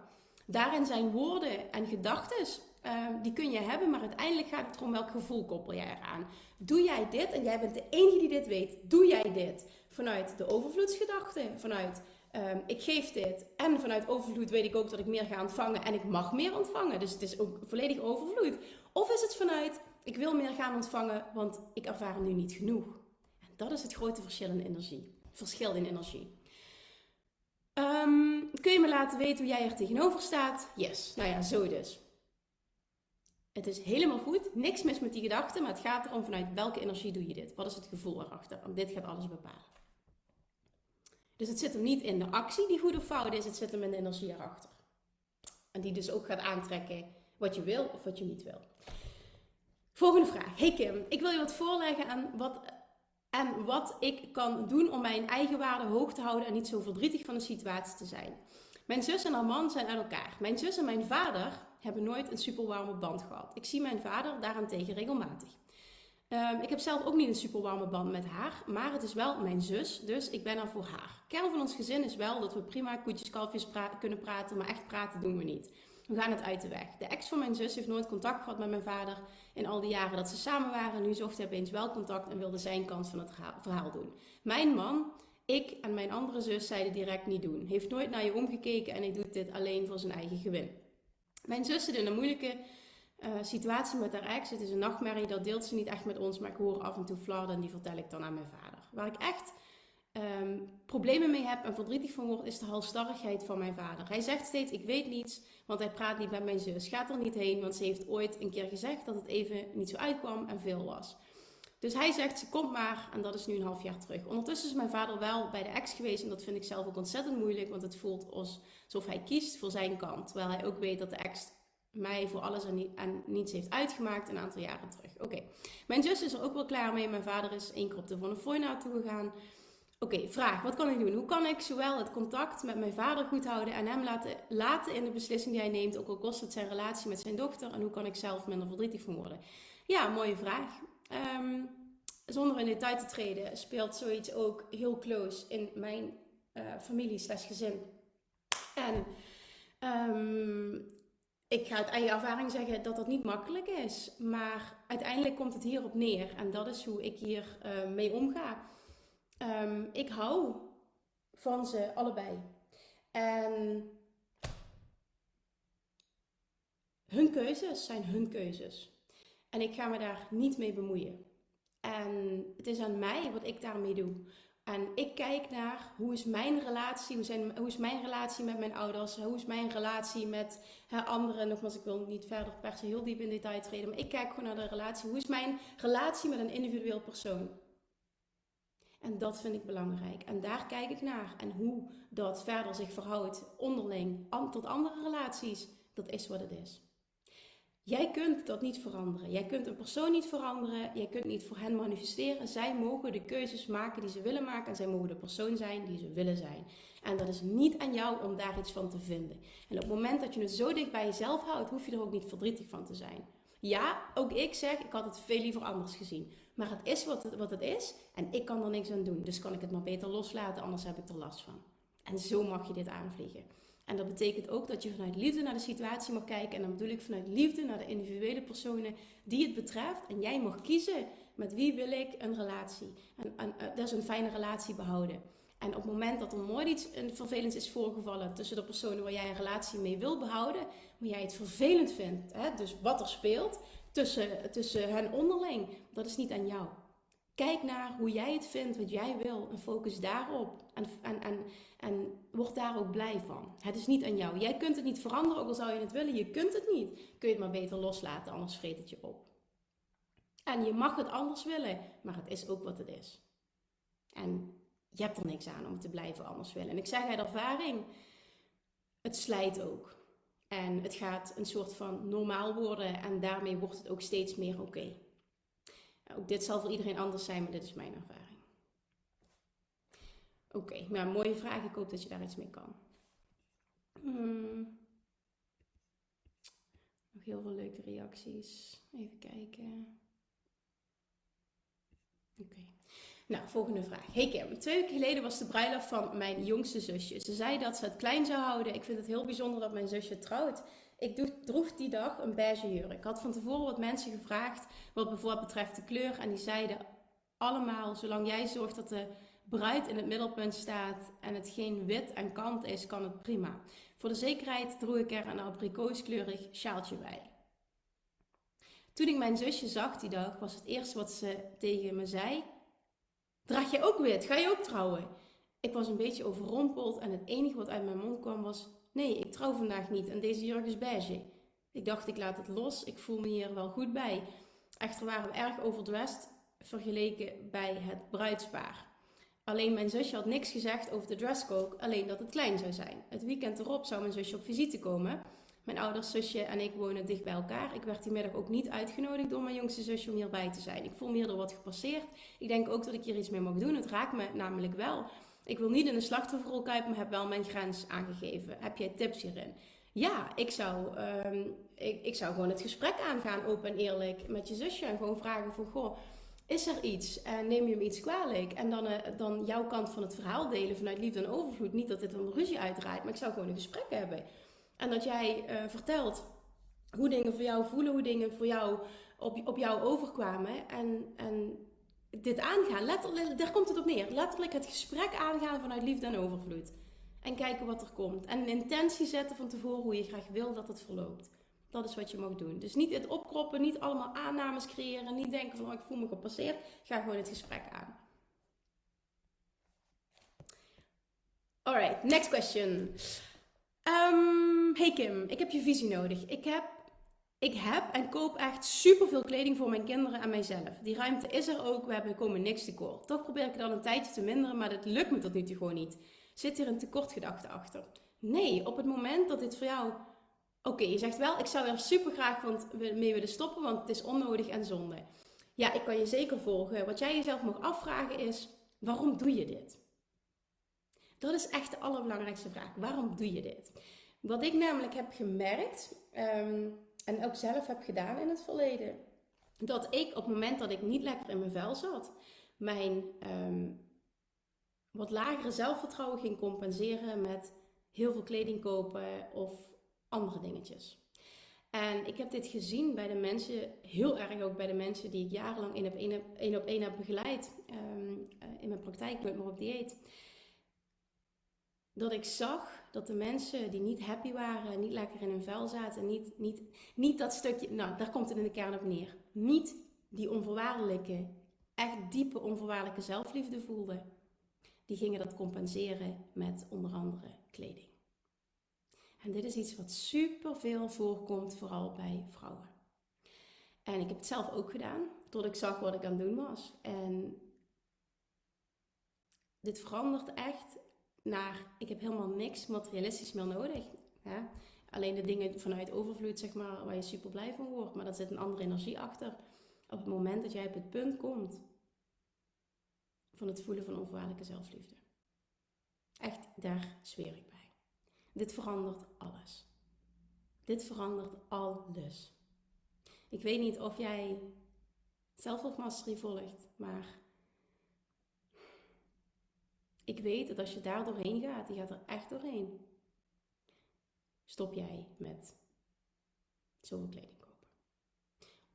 Daarin zijn woorden en gedachten, ehm, die kun je hebben, maar uiteindelijk gaat het erom welk gevoel koppel jij eraan. Doe jij dit, en jij bent de enige die dit weet, doe jij dit vanuit de overvloedsgedachte, vanuit ehm, ik geef dit en vanuit overvloed weet ik ook dat ik meer ga ontvangen en ik mag meer ontvangen, dus het is ook volledig overvloed. Of is het vanuit ik wil meer gaan ontvangen, want ik ervaar nu niet genoeg. En dat is het grote verschil in energie. Verschil in energie. Um, kun je me laten weten hoe jij er tegenover staat? Yes. Nou ja, zo dus. Het is helemaal goed. Niks mis met die gedachte, maar het gaat erom vanuit welke energie doe je dit? Wat is het gevoel erachter? En dit gaat alles bepalen. Dus het zit hem niet in de actie die goed of fout is, het zit hem in de energie erachter. En die dus ook gaat aantrekken wat je wil of wat je niet wil. Volgende vraag. Hey Kim, ik wil je wat voorleggen aan wat, en wat ik kan doen om mijn eigen waarde hoog te houden en niet zo verdrietig van de situatie te zijn. Mijn zus en haar man zijn uit elkaar. Mijn zus en mijn vader hebben nooit een super warme band gehad. Ik zie mijn vader daarentegen regelmatig. Um, ik heb zelf ook niet een super warme band met haar, maar het is wel mijn zus, dus ik ben er voor haar. Kern van ons gezin is wel dat we prima koetjes, kalfjes kunnen praten, maar echt praten doen we niet. We gaan het uit de weg. De ex van mijn zus heeft nooit contact gehad met mijn vader in al die jaren dat ze samen waren. Nu zocht hij opeens wel contact en wilde zijn kant van het verhaal doen. Mijn man, ik en mijn andere zus zeiden direct niet doen. Heeft nooit naar je omgekeken en hij doet dit alleen voor zijn eigen gewin. Mijn zus zit in een moeilijke uh, situatie met haar ex. Het is een nachtmerrie, dat deelt ze niet echt met ons, maar ik hoor af en toe flarden en die vertel ik dan aan mijn vader. Waar ik echt um, problemen mee heb en verdrietig van word, is de halstarrigheid van mijn vader. Hij zegt steeds: Ik weet niets, want hij praat niet met mijn zus. Gaat er niet heen, want ze heeft ooit een keer gezegd dat het even niet zo uitkwam en veel was. Dus hij zegt: Ze komt maar, en dat is nu een half jaar terug. Ondertussen is mijn vader wel bij de ex geweest, en dat vind ik zelf ook ontzettend moeilijk, want het voelt alsof hij kiest voor zijn kant. Terwijl hij ook weet dat de ex mij voor alles en, niets heeft uitgemaakt een aantal jaren terug. Oké, mijn zus is er ook wel klaar mee. Mijn vader is één keer op de Van Foy naartoe gegaan. Oké, vraag. Wat kan ik doen? Hoe kan ik zowel het contact met mijn vader goed houden en hem laten, laten in de beslissing die hij neemt, ook al kost het zijn relatie met zijn dochter? En hoe kan ik zelf minder verdrietig van worden? Ja, mooie vraag. Um, zonder in detail te treden, speelt zoiets ook heel close in mijn uh, familie slash gezin. En um, ik ga uit eigen ervaring zeggen dat dat niet makkelijk is. Maar uiteindelijk komt het hierop neer. En dat is hoe ik hier uh, mee omga. Um, ik hou van ze allebei. En hun keuzes zijn hun keuzes. En ik ga me daar niet mee bemoeien. En het is aan mij wat ik daarmee doe. En ik kijk naar hoe is mijn relatie, hoe, zijn, hoe is mijn relatie met mijn ouders, hoe is mijn relatie met hè, anderen. Nogmaals, ik wil niet verder per se heel diep in detail treden, maar ik kijk gewoon naar de relatie. Hoe is mijn relatie met een individueel persoon? En dat vind ik belangrijk. En daar kijk ik naar. En hoe dat verder zich verhoudt onderling tot andere relaties, dat is wat het is. Jij kunt dat niet veranderen. Jij kunt een persoon niet veranderen. Jij kunt niet voor hen manifesteren. Zij mogen de keuzes maken die ze willen maken. En zij mogen de persoon zijn die ze willen zijn. En dat is niet aan jou om daar iets van te vinden. En op het moment dat je het zo dicht bij jezelf houdt, hoef je er ook niet verdrietig van te zijn. Ja, ook ik zeg, ik had het veel liever anders gezien. Maar het is wat het, wat het is en ik kan er niks aan doen. Dus kan ik het maar beter loslaten, anders heb ik er last van. En zo mag je dit aanvliegen. En dat betekent ook dat je vanuit liefde naar de situatie mag kijken. En dan bedoel ik vanuit liefde naar de individuele personen die het betreft. En jij mag kiezen met wie wil ik een relatie. En, en uh, dat is een fijne relatie behouden. En op het moment dat er nooit iets vervelends is voorgevallen tussen de personen waar jij een relatie mee wil behouden, maar jij het vervelend vindt, hè, dus wat er speelt tussen, tussen hen onderling, dat is niet aan jou. Kijk naar hoe jij het vindt, wat jij wil en focus daarop. En, en, en, en word daar ook blij van. Het is niet aan jou. Jij kunt het niet veranderen, ook al zou je het willen. Je kunt het niet. Kun je het maar beter loslaten, anders vreet het je op. En je mag het anders willen, maar het is ook wat het is. En je hebt er niks aan om te blijven anders willen. En ik zeg uit ervaring, het slijt ook. En het gaat een soort van normaal worden en daarmee wordt het ook steeds meer oké. Ook dit zal voor iedereen anders zijn, maar dit is mijn ervaring. Oké, nou mooie vraag. Ik hoop dat je daar iets mee kan. Hmm. Nog heel veel leuke reacties. Even kijken. Oké. Nou, volgende vraag. Hey Kim, twee weken geleden was de bruiloft van mijn jongste zusje. Ze zei dat ze het klein zou houden. Ik vind het heel bijzonder dat mijn zusje trouwt. Ik droeg die dag een beige jurk. Ik had van tevoren wat mensen gevraagd wat bijvoorbeeld betreft de kleur. En die zeiden allemaal, zolang jij zorgt dat de bruid in het middelpunt staat en het geen wit en kant is, kan het prima. Voor de zekerheid droeg ik er een abrikooskleurig sjaaltje bij. Toen ik mijn zusje zag die dag, was het eerste wat ze tegen me zei: Draag je ook wit? Ga je ook trouwen? Ik was een beetje overrompeld en het enige wat uit mijn mond kwam was: Nee, ik trouw vandaag niet en deze jurk is beige. Ik dacht, ik laat het los, ik voel me hier wel goed bij. Echter waren we erg overdressed vergeleken bij het bruidspaar. Alleen mijn zusje had niks gezegd over de dresscode, alleen dat het klein zou zijn. Het weekend erop zou mijn zusje op visite komen. Mijn ouders, zusje en ik wonen dicht bij elkaar. Ik werd die middag ook niet uitgenodigd door mijn jongste zusje om hierbij te zijn. Ik voel me hier door wat gepasseerd. Ik denk ook dat ik hier iets mee mag doen. Het raakt me namelijk wel. Ik wil niet in een slachtofferrol kijken, maar heb wel mijn grens aangegeven. Heb jij tips hierin? Ja, ik zou, um, ik, ik zou gewoon het gesprek aangaan, open en eerlijk, met je zusje. En gewoon vragen van, goh, is er iets? En neem je hem iets kwalijk? En dan, uh, dan jouw kant van het verhaal delen vanuit liefde en overvloed. Niet dat dit een ruzie uitdraait, maar ik zou gewoon een gesprek hebben. En dat jij uh, vertelt hoe dingen voor jou voelen, hoe dingen voor jou op, op jou overkwamen. En, en dit aangaan, letterlijk, daar komt het op neer. Letterlijk het gesprek aangaan vanuit liefde en overvloed. En kijken wat er komt. En een intentie zetten van tevoren hoe je graag wil dat het verloopt. Dat is wat je mag doen. Dus niet het opkroppen, niet allemaal aannames creëren. Niet denken van oh, ik voel me gepasseerd. Ga gewoon het gesprek aan. Alright, next question. Um, hey Kim, ik heb je visie nodig. Ik heb, ik heb en koop echt superveel kleding voor mijn kinderen en mijzelf. Die ruimte is er ook, we hebben komen niks tekort. Toch probeer ik dan een tijdje te minderen, maar dat lukt me tot nu toe gewoon niet. Zit hier een tekortgedachte achter? Nee, op het moment dat dit voor jou... Oké, je zegt wel, ik zou er super graag mee willen stoppen, want het is onnodig en zonde. Ja, ik kan je zeker volgen. Wat jij jezelf mag afvragen is, waarom doe je dit? Dat is echt de allerbelangrijkste vraag. Waarom doe je dit? Wat ik namelijk heb gemerkt um, en ook zelf heb gedaan in het verleden, dat ik op het moment dat ik niet lekker in mijn vel zat, mijn um, wat lagere zelfvertrouwen ging compenseren met heel veel kleding kopen of andere dingetjes. En ik heb dit gezien bij de mensen, heel erg ook bij de mensen die ik jarenlang één op één, één, op heb begeleid um, in mijn praktijk met me op dieet dat ik zag dat de mensen die niet happy waren, niet lekker in hun vel zaten, niet, niet, niet dat stukje, nou daar komt het in de kern op neer, niet die onvoorwaardelijke, echt diepe onvoorwaardelijke zelfliefde voelden, die gingen dat compenseren met onder andere kleding. En dit is iets wat super veel voorkomt, vooral bij vrouwen. En ik heb het zelf ook gedaan, tot ik zag wat ik aan het doen was. En dit verandert echt naar, ik heb helemaal niks materialistisch meer nodig. Alleen de dingen vanuit overvloed, zeg maar, waar je super blij van wordt. Maar daar zit een andere energie achter. Op het moment dat jij op het punt komt van het voelen van onvoorwaardelijke zelfliefde. Echt, daar zweer ik bij. Dit verandert alles. Dit verandert alles. Ik weet niet of jij zelfhulpmastery volgt, maar ik weet dat als je daar doorheen gaat, die gaat er echt doorheen, stop jij met zoveel kleding kopen.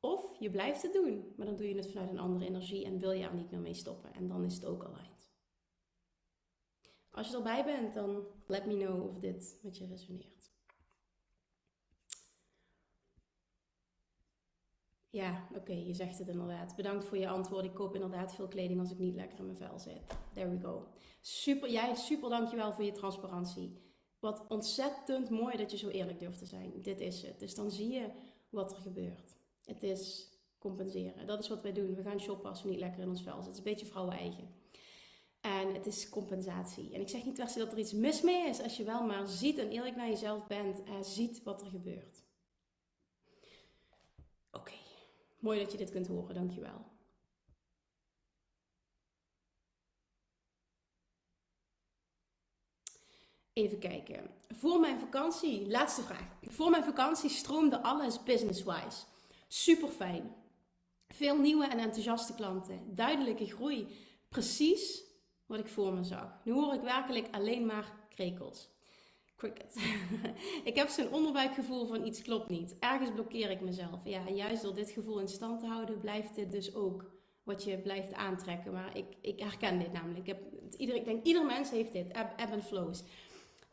Of je blijft het doen, maar dan doe je het vanuit een andere energie en wil je er niet meer mee stoppen. En dan is het ook al eind. Als je erbij bent, dan let me know of dit met je resoneert. Ja, oké, je zegt het inderdaad. Bedankt voor je antwoord. Ik koop inderdaad veel kleding als ik niet lekker in mijn vel zit. There we go. Super, jij, super dankjewel voor je transparantie. Wat ontzettend mooi dat je zo eerlijk durft te zijn. Dit is het. Dus dan zie je wat er gebeurt. Het is compenseren. Dat is wat wij doen. We gaan shoppen als we niet lekker in ons vel zitten. Het is een beetje vrouwen eigen. En het is compensatie. En ik zeg niet per se dat er iets mis mee is. Als je wel maar ziet en eerlijk naar jezelf bent en ziet wat er gebeurt. Oké. Mooi dat je dit kunt horen. Dankjewel. Even kijken. Voor mijn vakantie, laatste vraag. Voor mijn vakantie stroomde alles business-wise. Super fijn. Veel nieuwe en enthousiaste klanten. Duidelijke groei. Precies wat ik voor me zag. Nu hoor ik werkelijk alleen maar krekels. Ik heb zo'n onderbuikgevoel van iets klopt niet. Ergens blokkeer ik mezelf. Ja, juist door dit gevoel in stand te houden, blijft dit dus ook wat je blijft aantrekken. Maar ik, ik herken dit namelijk. Ik, heb, ieder, ik denk, ieder mens heeft dit. Ebb, ebb flows.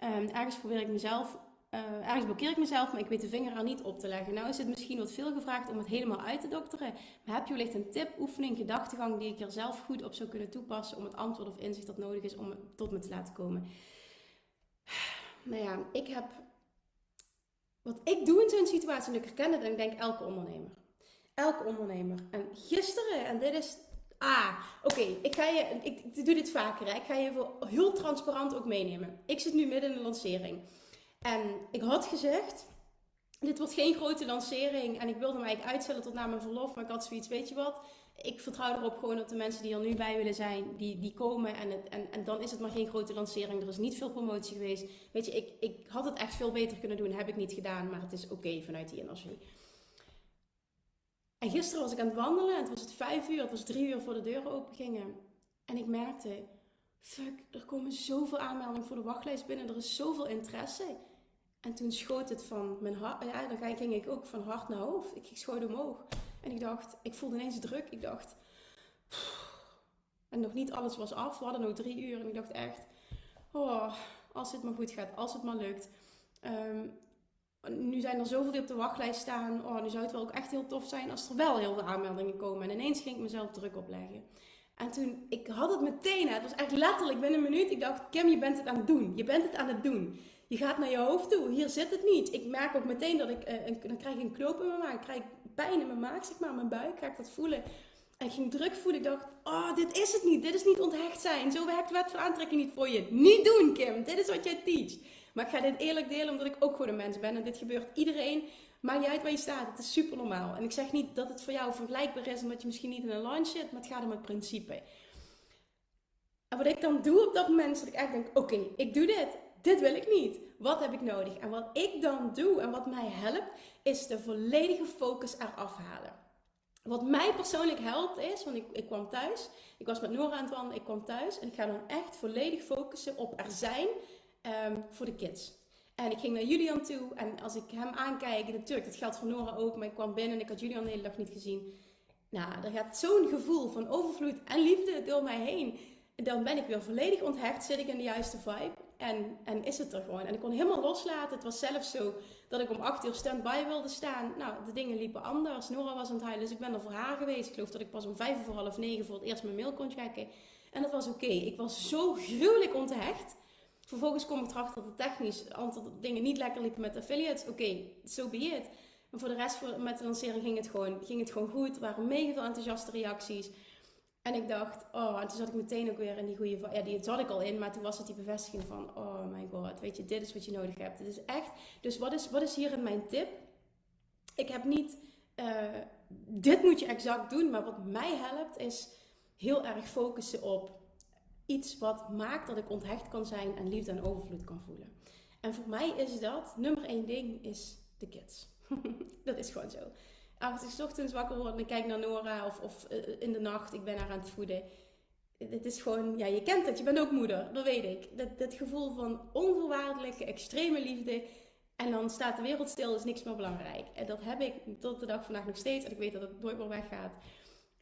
Um, ergens probeer ik mezelf, uh, ergens blokkeer ik mezelf, maar ik weet de vinger er niet op te leggen. Nou is het misschien wat veel gevraagd om het helemaal uit te dokteren. Maar heb je wellicht een tip, oefening, gedachtegang die ik er zelf goed op zou kunnen toepassen om het antwoord of inzicht dat nodig is om tot me te laten komen? Nou ja, ik heb. Wat ik doe in zo'n situatie, en ik herken het en ik denk elke ondernemer. Elke ondernemer. En gisteren, en dit is Ah, oké, ik ga je, ik, doe dit vaker. Hè. Ik ga je heel transparant ook meenemen. Ik zit nu midden in een lancering. En ik had gezegd, dit wordt geen grote lancering. En ik wilde mij uitstellen tot na mijn verlof. Maar ik had zoiets, weet je wat? Ik vertrouw erop gewoon dat de mensen die er nu bij willen zijn, die, die komen. En, het, en, en dan is het maar geen grote lancering. Er is niet veel promotie geweest. Weet je, ik, ik had het echt veel beter kunnen doen. Heb ik niet gedaan. Maar het is oké vanuit die energie. En gisteren was ik aan het wandelen en het was het vijf uur, het was drie uur voor de deuren open gingen. En ik merkte, fuck, er komen zoveel aanmeldingen voor de wachtlijst binnen, er is zoveel interesse. En toen schoot het van mijn hart, ja, dan ging ik ook van hart naar hoofd. Ik schoot omhoog. En ik dacht, ik voelde ineens druk. Ik dacht, en nog niet alles was af. We hadden nog drie uur en ik dacht echt, oh, als het maar goed gaat, als het maar lukt. Um, nu zijn er zoveel die op de wachtlijst staan. Oh, nu zou het wel ook echt heel tof zijn als er wel heel veel aanmeldingen komen. En ineens ging ik mezelf druk opleggen. En toen, ik had het meteen, het was echt letterlijk binnen een minuut. Ik dacht, Kim, je bent het aan het doen. Je bent het aan het doen. Je gaat naar je hoofd toe. Hier zit het niet. Ik merk ook meteen dat ik, uh, een, dan krijg ik een knoop in mijn maag. Krijg pijn mijn maag, zeg maar, mijn buik. Ga ik dat voelen. En ik ging druk voelen. Ik dacht, oh, dit is het niet. Dit is niet onthecht zijn. Zo werkt de wet van aantrekking niet voor je. Niet doen, Kim. Dit is wat jij teach. Maar ik ga dit eerlijk delen omdat ik ook gewoon een mens ben. En dit gebeurt iedereen. Maakt niet uit waar je staat. Het is super normaal. En ik zeg niet dat het voor jou vergelijkbaar is omdat je misschien niet in een launch zit. Maar het gaat om het principe. En wat ik dan doe op dat moment dat ik echt denk, oké, ik doe dit. Dit wil ik niet. Wat heb ik nodig? En wat ik dan doe en wat mij helpt, is de volledige focus eraf halen. Wat mij persoonlijk helpt is, want ik, ik kwam thuis, ik was met Nora aan het wandelen, ik kwam thuis en ik ga dan echt volledig focussen op er zijn Ehm, voor de kids. En ik ging naar Julian toe en als ik hem aankijk, natuurlijk, dat geldt voor Nora ook, maar ik kwam binnen en ik had Julian de hele dag niet gezien. Nou, er gaat zo'n gevoel van overvloed en liefde door mij heen. Dan ben ik weer volledig onthecht, zit ik in de juiste vibe en, en is het er gewoon. En ik kon helemaal loslaten. Het was zelfs zo dat ik om acht uur stand-by wilde staan. Nou, de dingen liepen anders. Nora was aan het dus ik ben er voor haar geweest. Ik geloof dat ik pas om vijf voor half negen voor het eerst mijn mail kon checken. En dat was oké. Ik was zo gruwelijk onthecht. Vervolgens kom ik erachter dat technisch een aantal dingen niet lekker liepen met affiliates. Oké, okay, so be it. Maar voor de rest met de lancering ging het gewoon, ging het gewoon goed. Er waren mega veel enthousiaste reacties. En ik dacht, oh, en toen zat ik meteen ook weer in die goede... Ja, die zat ik al in, maar toen was het die bevestiging van... Oh my god, weet je, dit is wat je nodig hebt. Het is echt... Dus wat is, wat is hierin mijn tip? Ik heb niet... Uh, dit moet je exact doen, maar wat mij helpt is heel erg focussen op iets wat maakt dat ik onthecht kan zijn en liefde en overvloed kan voelen. En voor mij is dat, nummer één ding, is de kids. dat is gewoon zo. Als ik ochtends wakker word en ik kijk naar Nora of, of uh, in de nacht, ik ben haar aan het voeden. Het is gewoon, ja, je kent het, je bent ook moeder, dat weet ik. Dat, dat gevoel van onvoorwaardelijke, extreme liefde. En dan staat de wereld stil, is niks meer belangrijk. En dat heb ik tot de dag vandaag nog steeds. En ik weet dat het nooit meer weggaat.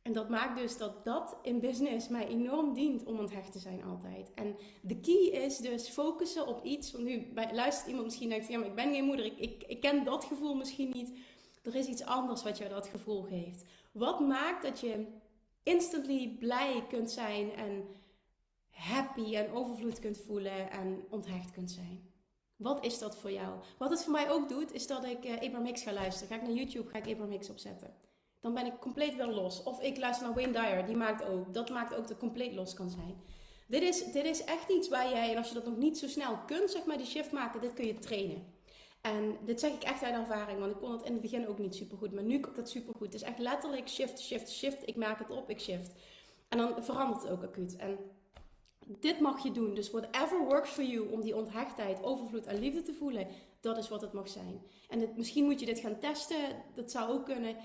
En dat maakt dus dat dat in business mij enorm dient om onthecht te zijn altijd. En de key is dus focussen op iets. Want nu luistert iemand misschien denkt van ja, maar ik ben geen moeder. Ik, ik, ik ken dat gevoel misschien niet. Er is iets anders wat jou dat gevoel geeft. Wat maakt dat je instantly blij kunt zijn en happy en overvloed kunt voelen en onthecht kunt zijn? Wat is dat voor jou? Wat het voor mij ook doet, is dat ik uh, Abraham Hicks ga luisteren. Ga ik naar YouTube, ga ik Hicks opzetten. Dan ben ik compleet wel los. Of ik luister naar Wayne Dyer, die maakt ook. Dat maakt ook dat ik compleet los kan zijn. Dit is, dit is echt iets waar jij, en als je dat nog niet zo snel kunt, zeg maar, die shift maken, dit kun je trainen. En dit zeg ik echt uit ervaring, want ik kon het in het begin ook niet super goed. Maar nu kan ik dat super goed. Het is echt letterlijk shift, shift, shift. Ik maak het op, ik shift. En dan verandert het ook acuut. En dit mag je doen. Dus whatever works for you om die onthechtheid, overvloed en liefde te voelen, dat is wat het mag zijn. En misschien moet je dit gaan testen, dat zou ook kunnen.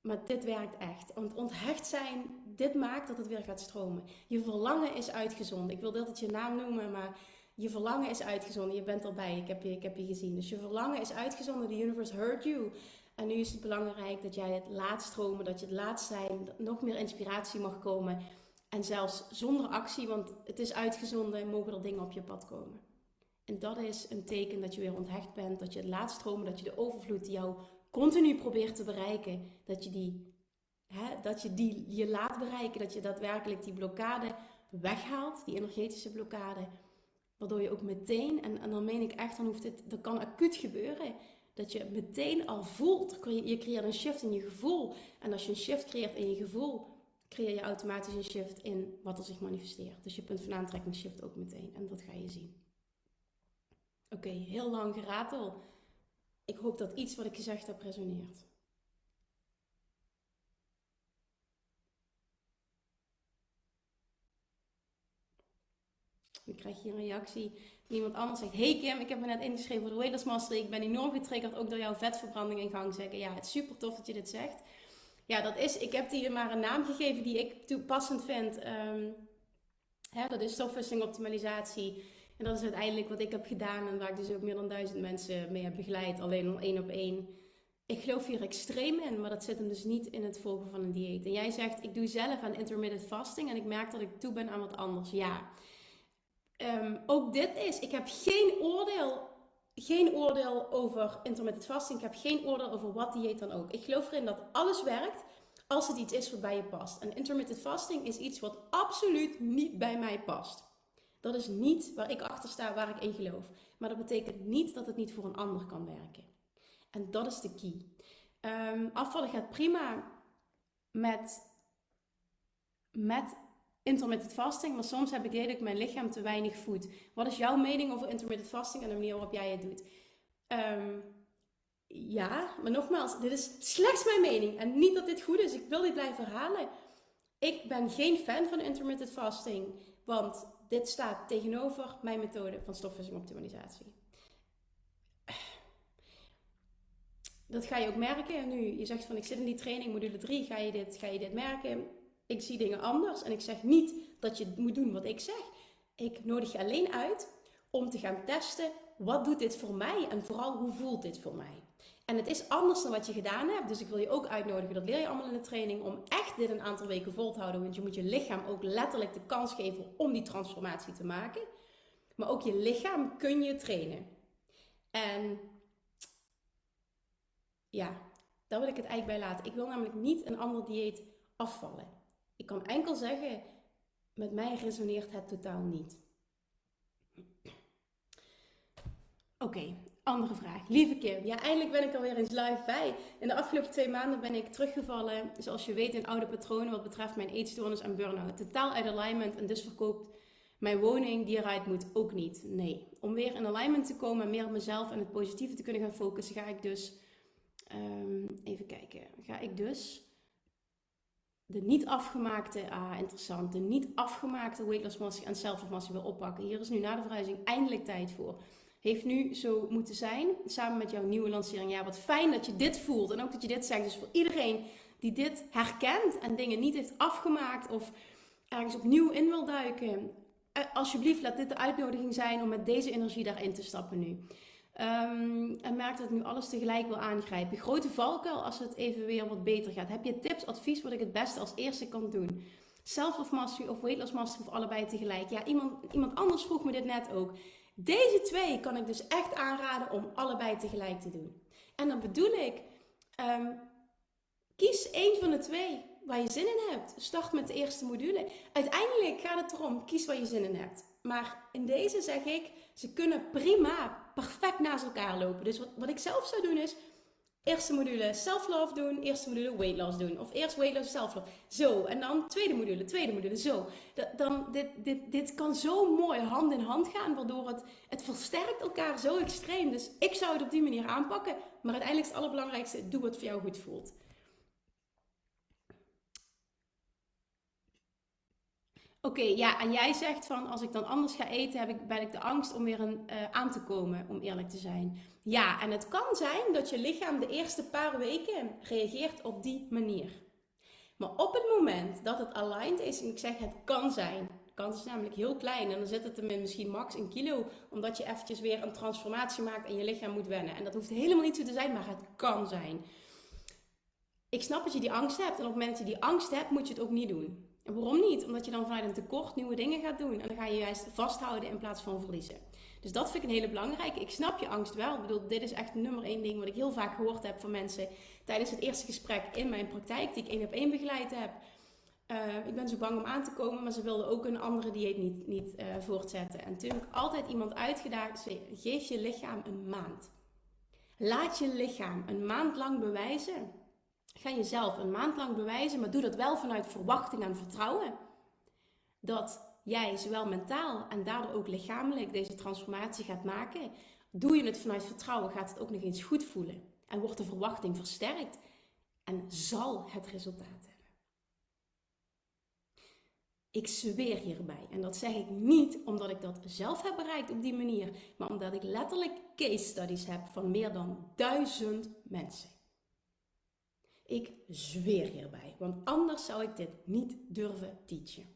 Maar dit werkt echt. Want onthecht zijn, dit maakt dat het weer gaat stromen. Je verlangen is uitgezonden. Ik wil dat je naam noemen, maar je verlangen is uitgezonden. Je bent erbij. Ik heb je, ik heb je gezien. Dus je verlangen is uitgezonden. The universe heard you. En nu is het belangrijk dat jij het laat stromen, dat je het laat zijn, dat nog meer inspiratie mag komen. En zelfs zonder actie, want het is uitgezonden, mogen er dingen op je pad komen. En dat is een teken dat je weer onthecht bent, dat je het laat stromen, dat je de overvloed die jou continu probeert te bereiken, dat je die, hè, dat je, die je laat bereiken, dat je daadwerkelijk die blokkade weghaalt, die energetische blokkade. Waardoor je ook meteen, en, en dan meen ik echt, dan hoeft dit, dat kan acuut gebeuren, dat je meteen al voelt, je creëert een shift in je gevoel. En als je een shift creëert in je gevoel, creëer je automatisch een shift in wat er zich manifesteert. Dus je punt van aantrekking shift ook meteen. En dat ga je zien. Oké, heel lang geratel. Ik hoop dat iets wat ik gezegd heb resoneert. Ik krijg hier een reactie van iemand anders zegt: Hey Kim, ik heb me net ingeschreven voor de Weightless Mastery. Ik ben enorm getriggerd, ook door jouw vetverbranding in gang zeggen. Ja, het is super tof dat je dit zegt. Ja, dat is, ik heb die maar een naam gegeven die ik toepassend vind. Um, hè, dat is stofwisseling optimalisatie. En dat is uiteindelijk wat ik heb gedaan en waar ik dus ook meer dan duizend mensen mee heb begeleid, alleen al één op één. Ik geloof hier extreem in, maar dat zit hem dus niet in het volgen van een dieet. En jij zegt, ik doe zelf aan intermittent fasting en ik merk dat ik toe ben aan wat anders. Ja, um, ook dit is, ik heb geen oordeel, geen oordeel over intermittent fasting. Ik heb geen oordeel over wat dieet dan ook. Ik geloof erin dat alles werkt als het iets is wat bij je past. En intermittent fasting is iets wat absoluut niet bij mij past. Dat is niet waar ik achter sta, waar ik in geloof. Maar dat betekent niet dat het niet voor een ander kan werken. En dat is de key. Um, afvallen gaat prima met, met intermittent fasting, maar soms heb ik dat mijn lichaam te weinig voedt. Wat is jouw mening over intermittent fasting en de manier waarop jij het doet? Um, ja, maar nogmaals, dit is slechts mijn mening. En niet dat dit goed is, ik wil dit blijven herhalen. Ik ben geen fan van intermittent fasting, want dit staat tegenover mijn methode van stofwisselingoptimalisatie. Dat ga je ook merken. En nu je zegt van ik zit in die training, module 3, ga je dit, ga je dit merken. Ik zie dingen anders en ik zeg niet dat je moet doen wat ik zeg. Ik nodig je alleen uit om te gaan testen wat doet dit voor mij en vooral hoe voelt dit voor mij. En het is anders dan wat je gedaan hebt. Dus ik wil je ook uitnodigen, dat leer je allemaal in de training, om echt dit een aantal weken vol te houden. Want je moet je lichaam ook letterlijk de kans geven om die transformatie te maken. Maar ook je lichaam kun je trainen. En ja, daar wil ik het eigenlijk bij laten. Ik wil namelijk niet een ander dieet afvallen. Ik kan enkel zeggen, met mij resoneert het totaal niet. Oké, andere vraag. Lieve Kim, ja, eindelijk ben ik alweer eens live bij. In de afgelopen twee maanden ben ik teruggevallen, zoals je weet, in oude patronen wat betreft mijn eetstoornis en burn-out. Totaal uit alignment en dus verkoopt mijn woning die eruit moet ook niet. Nee. Om weer in alignment te komen en meer op mezelf en het positieve te kunnen gaan focussen, ga ik dus, um, even kijken, ga ik dus de niet afgemaakte, ah interessant, de niet afgemaakte weight master en self master wil oppakken. Hier is nu na de verhuizing eindelijk tijd voor. Heeft nu zo moeten zijn, samen met jouw nieuwe lancering. Ja, wat fijn dat je dit voelt en ook dat je dit zegt. Dus voor iedereen die dit herkent en dingen niet heeft afgemaakt of ergens opnieuw in wil duiken, eh, alsjeblieft laat dit de uitnodiging zijn om met deze energie daarin te stappen nu. Um, en merk dat ik nu alles tegelijk wil aangrijpen. Grote valkuil als het even weer wat beter gaat. Heb je tips, advies wat ik het beste als eerste kan doen? Self-love mastery of weight loss mastery of allebei tegelijk? Ja, iemand, iemand anders vroeg me dit net ook. Deze twee kan ik dus echt aanraden om allebei tegelijk te doen. En dan bedoel ik, um, kies één van de twee waar je zin in hebt. Start met de eerste module. Uiteindelijk gaat het erom, kies waar je zin in hebt. Maar in deze zeg ik, ze kunnen prima, perfect naast elkaar lopen. Dus wat, wat ik zelf zou doen is, eerste module self-love doen, eerste module weight loss doen. Of eerst weight loss, self-love. Zo, en dan tweede module, tweede module, zo. Dan, dit, dit, dit kan zo mooi hand in hand gaan, waardoor het, het versterkt elkaar zo extreem. Dus ik zou het op die manier aanpakken. Maar uiteindelijk is het allerbelangrijkste, doe wat voor jou goed voelt. Oké, ja, en jij zegt van als ik dan anders ga eten, heb ik, ben ik de angst om weer een, uh, aan te komen, om eerlijk te zijn. Ja, en het kan zijn dat je lichaam de eerste paar weken reageert op die manier. Maar op het moment dat het aligned is, en ik zeg het kan zijn, de kans is namelijk heel klein en dan zit het er misschien max een kilo, omdat je eventjes weer een transformatie maakt en je lichaam moet wennen. En dat hoeft helemaal niet zo te zijn, maar het kan zijn. Ik snap dat je die angst hebt en op het moment dat je die angst hebt, moet je het ook niet doen. En waarom niet? Omdat je dan vanuit een tekort nieuwe dingen gaat doen. En dan ga je juist vasthouden in plaats van verliezen. Dus dat vind ik een hele belangrijke. Ik snap je angst wel. Ik bedoel, dit is echt nummer één ding wat ik heel vaak gehoord heb van mensen tijdens het eerste gesprek in mijn praktijk, die ik één op één begeleid heb. Uh, ik ben zo bang om aan te komen, maar ze wilden ook een andere dieet niet, niet uh, voortzetten. En toen heb ik altijd iemand uitgedaagd, geef je lichaam een maand. Laat je lichaam een maand lang bewijzen Ga jezelf een maand lang bewijzen, maar doe dat wel vanuit verwachting en vertrouwen. Dat jij zowel mentaal en daardoor ook lichamelijk deze transformatie gaat maken. Doe je het vanuit vertrouwen, gaat het ook nog eens goed voelen. En wordt de verwachting versterkt. En zal het resultaat hebben. Ik zweer hierbij. En dat zeg ik niet omdat ik dat zelf heb bereikt op die manier. Maar omdat ik letterlijk case studies heb van meer dan duizend mensen. Ik zweer hierbij, want anders zou ik dit niet durven teachen.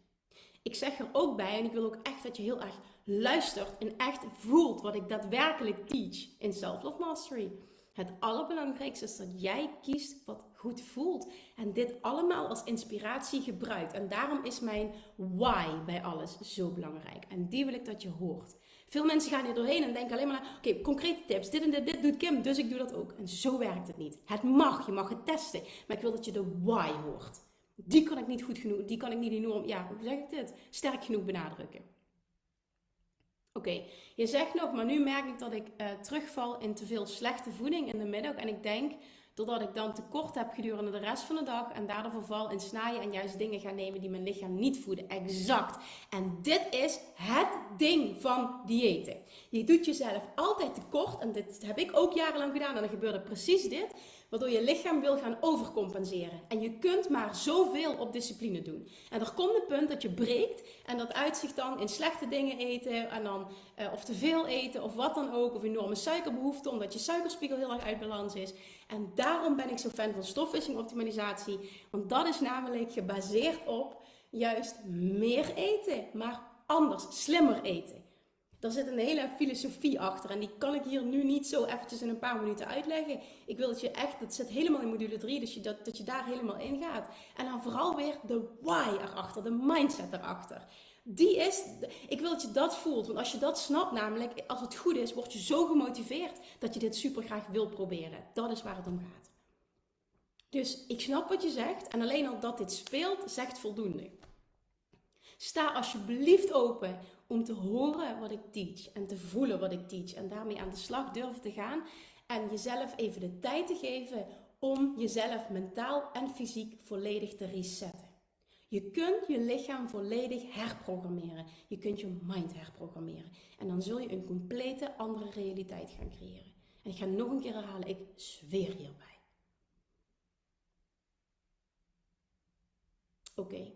Ik zeg er ook bij, en ik wil ook echt dat je heel erg luistert en echt voelt wat ik daadwerkelijk teach in Self-Love Mastery. Het allerbelangrijkste is dat jij kiest wat goed voelt. En dit allemaal als inspiratie gebruikt. En daarom is mijn why bij alles zo belangrijk. En die wil ik dat je hoort. Veel mensen gaan hier doorheen en denken alleen maar oké, concrete tips. Dit en dit, dit doet Kim, dus ik doe dat ook. En zo werkt het niet. Het mag, je mag het testen. Maar ik wil dat je de why hoort. Die kan ik niet goed genoeg, die kan ik niet enorm, ja, hoe zeg ik dit? Sterk genoeg benadrukken. Oké, je zegt nog, maar nu merk ik dat ik uh, terugval in te veel slechte voeding in de middag. En ik denk, doordat ik dan tekort heb gedurende de rest van de dag en daardoor verval in snijden en juist dingen gaan nemen die mijn lichaam niet voeden. Exact. En dit is het ding van diëten. Je doet jezelf altijd tekort en dit heb ik ook jarenlang gedaan en dan gebeurde precies dit waardoor je lichaam wil gaan overcompenseren. En je kunt maar zoveel op discipline doen. En er komt een punt dat je breekt en dat uitzicht dan in slechte dingen eten en dan uh, of te veel eten of wat dan ook, of enorme suikerbehoefte omdat je suikerspiegel heel erg uit balans is. En daarom ben ik zo fan van stofwisselingoptimalisatie, want dat is namelijk gebaseerd op juist meer eten, maar anders, slimmer eten. Daar zit een hele filosofie achter en die kan ik hier nu niet zo eventjes in een paar minuten uitleggen. Ik wil dat je echt, dat zit helemaal in module 3, dus je, dat, dat je daar helemaal in gaat. En dan vooral weer de why erachter, de mindset erachter. Die is, ik wil dat je dat voelt, want als je dat snapt namelijk, als het goed is, word je zo gemotiveerd dat je dit super graag wil proberen. Dat is waar het om gaat. Dus ik snap wat je zegt en alleen al dat dit speelt, zegt voldoende. Sta alsjeblieft open om te horen wat ik teach en te voelen wat ik teach en daarmee aan de slag durven te gaan en jezelf even de tijd te geven om jezelf mentaal en fysiek volledig te resetten. Je kunt je lichaam volledig herprogrammeren. Je kunt je mind herprogrammeren. En dan zul je een complete andere realiteit gaan creëren. En ik ga nog een keer herhalen, ik zweer hierbij. Oké,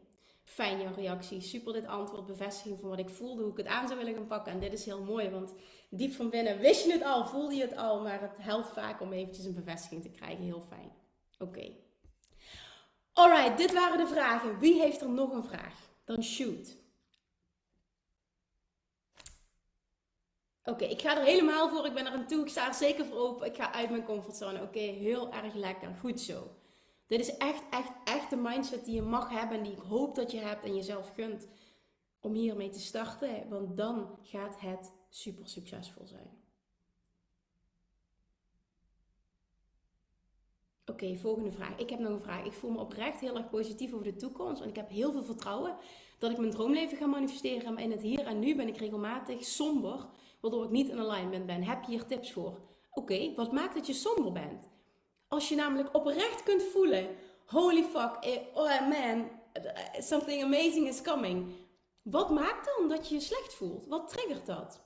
fijn jouw reactie. Super dit antwoord, bevestiging van wat ik voelde, hoe ik het aan zou willen gaan pakken. En dit is heel mooi, want diep van binnen wist je het al, voelde je het al. Maar het helpt vaak om eventjes een bevestiging te krijgen. Heel fijn. Oké. Alright, dit waren de vragen. Wie heeft er nog een vraag? Dan shoot. Oké, ik ga er helemaal voor. Ik ben er aan toe. Ik sta er zeker voor open. Ik ga uit mijn comfortzone. Oké, heel erg lekker. Goed zo. Dit is echt, echt, echt de mindset die je mag hebben en die ik hoop dat je hebt en jezelf gunt om hiermee te starten. Want dan gaat het super succesvol zijn. Oké, volgende vraag. Ik heb nog een vraag. Ik voel me oprecht heel erg positief over de toekomst. Want ik heb heel veel vertrouwen dat ik mijn droomleven ga manifesteren. Maar in het hier en nu ben ik regelmatig somber, waardoor ik niet in alignment ben. Heb je hier tips voor? Oké, wat maakt dat je somber bent? Als je namelijk oprecht kunt voelen: holy fuck, eh, oh man, something amazing is coming. Wat maakt dan dat je je slecht voelt? Wat triggert dat?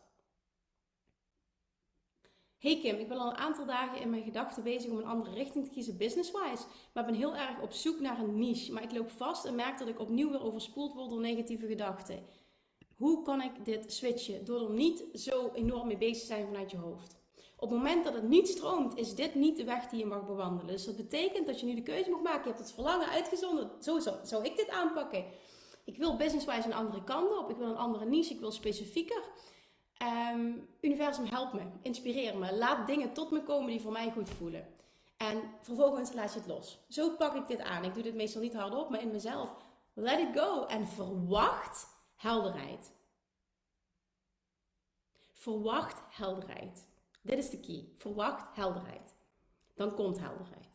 Hey Kim, ik ben al een aantal dagen in mijn gedachten bezig om een andere richting te kiezen business-wise. Maar ben heel erg op zoek naar een niche. Maar ik loop vast en merk dat ik opnieuw weer overspoeld word door negatieve gedachten. Hoe kan ik dit switchen? Door er niet zo enorm mee bezig te zijn vanuit je hoofd. Op het moment dat het niet stroomt, is dit niet de weg die je mag bewandelen. Dus dat betekent dat je nu de keuze mag maken. Je hebt het verlangen uitgezonden. Zo zou ik dit aanpakken. Ik wil business-wise een andere kant op. Ik wil een andere niche. Ik wil specifieker. Um, universum, help me, inspireer me. Laat dingen tot me komen die voor mij goed voelen. En vervolgens laat je het los. Zo pak ik dit aan. Ik doe dit meestal niet hardop, maar in mezelf. Let it go en verwacht helderheid. Verwacht helderheid. Dit is de key. Verwacht helderheid. Dan komt helderheid.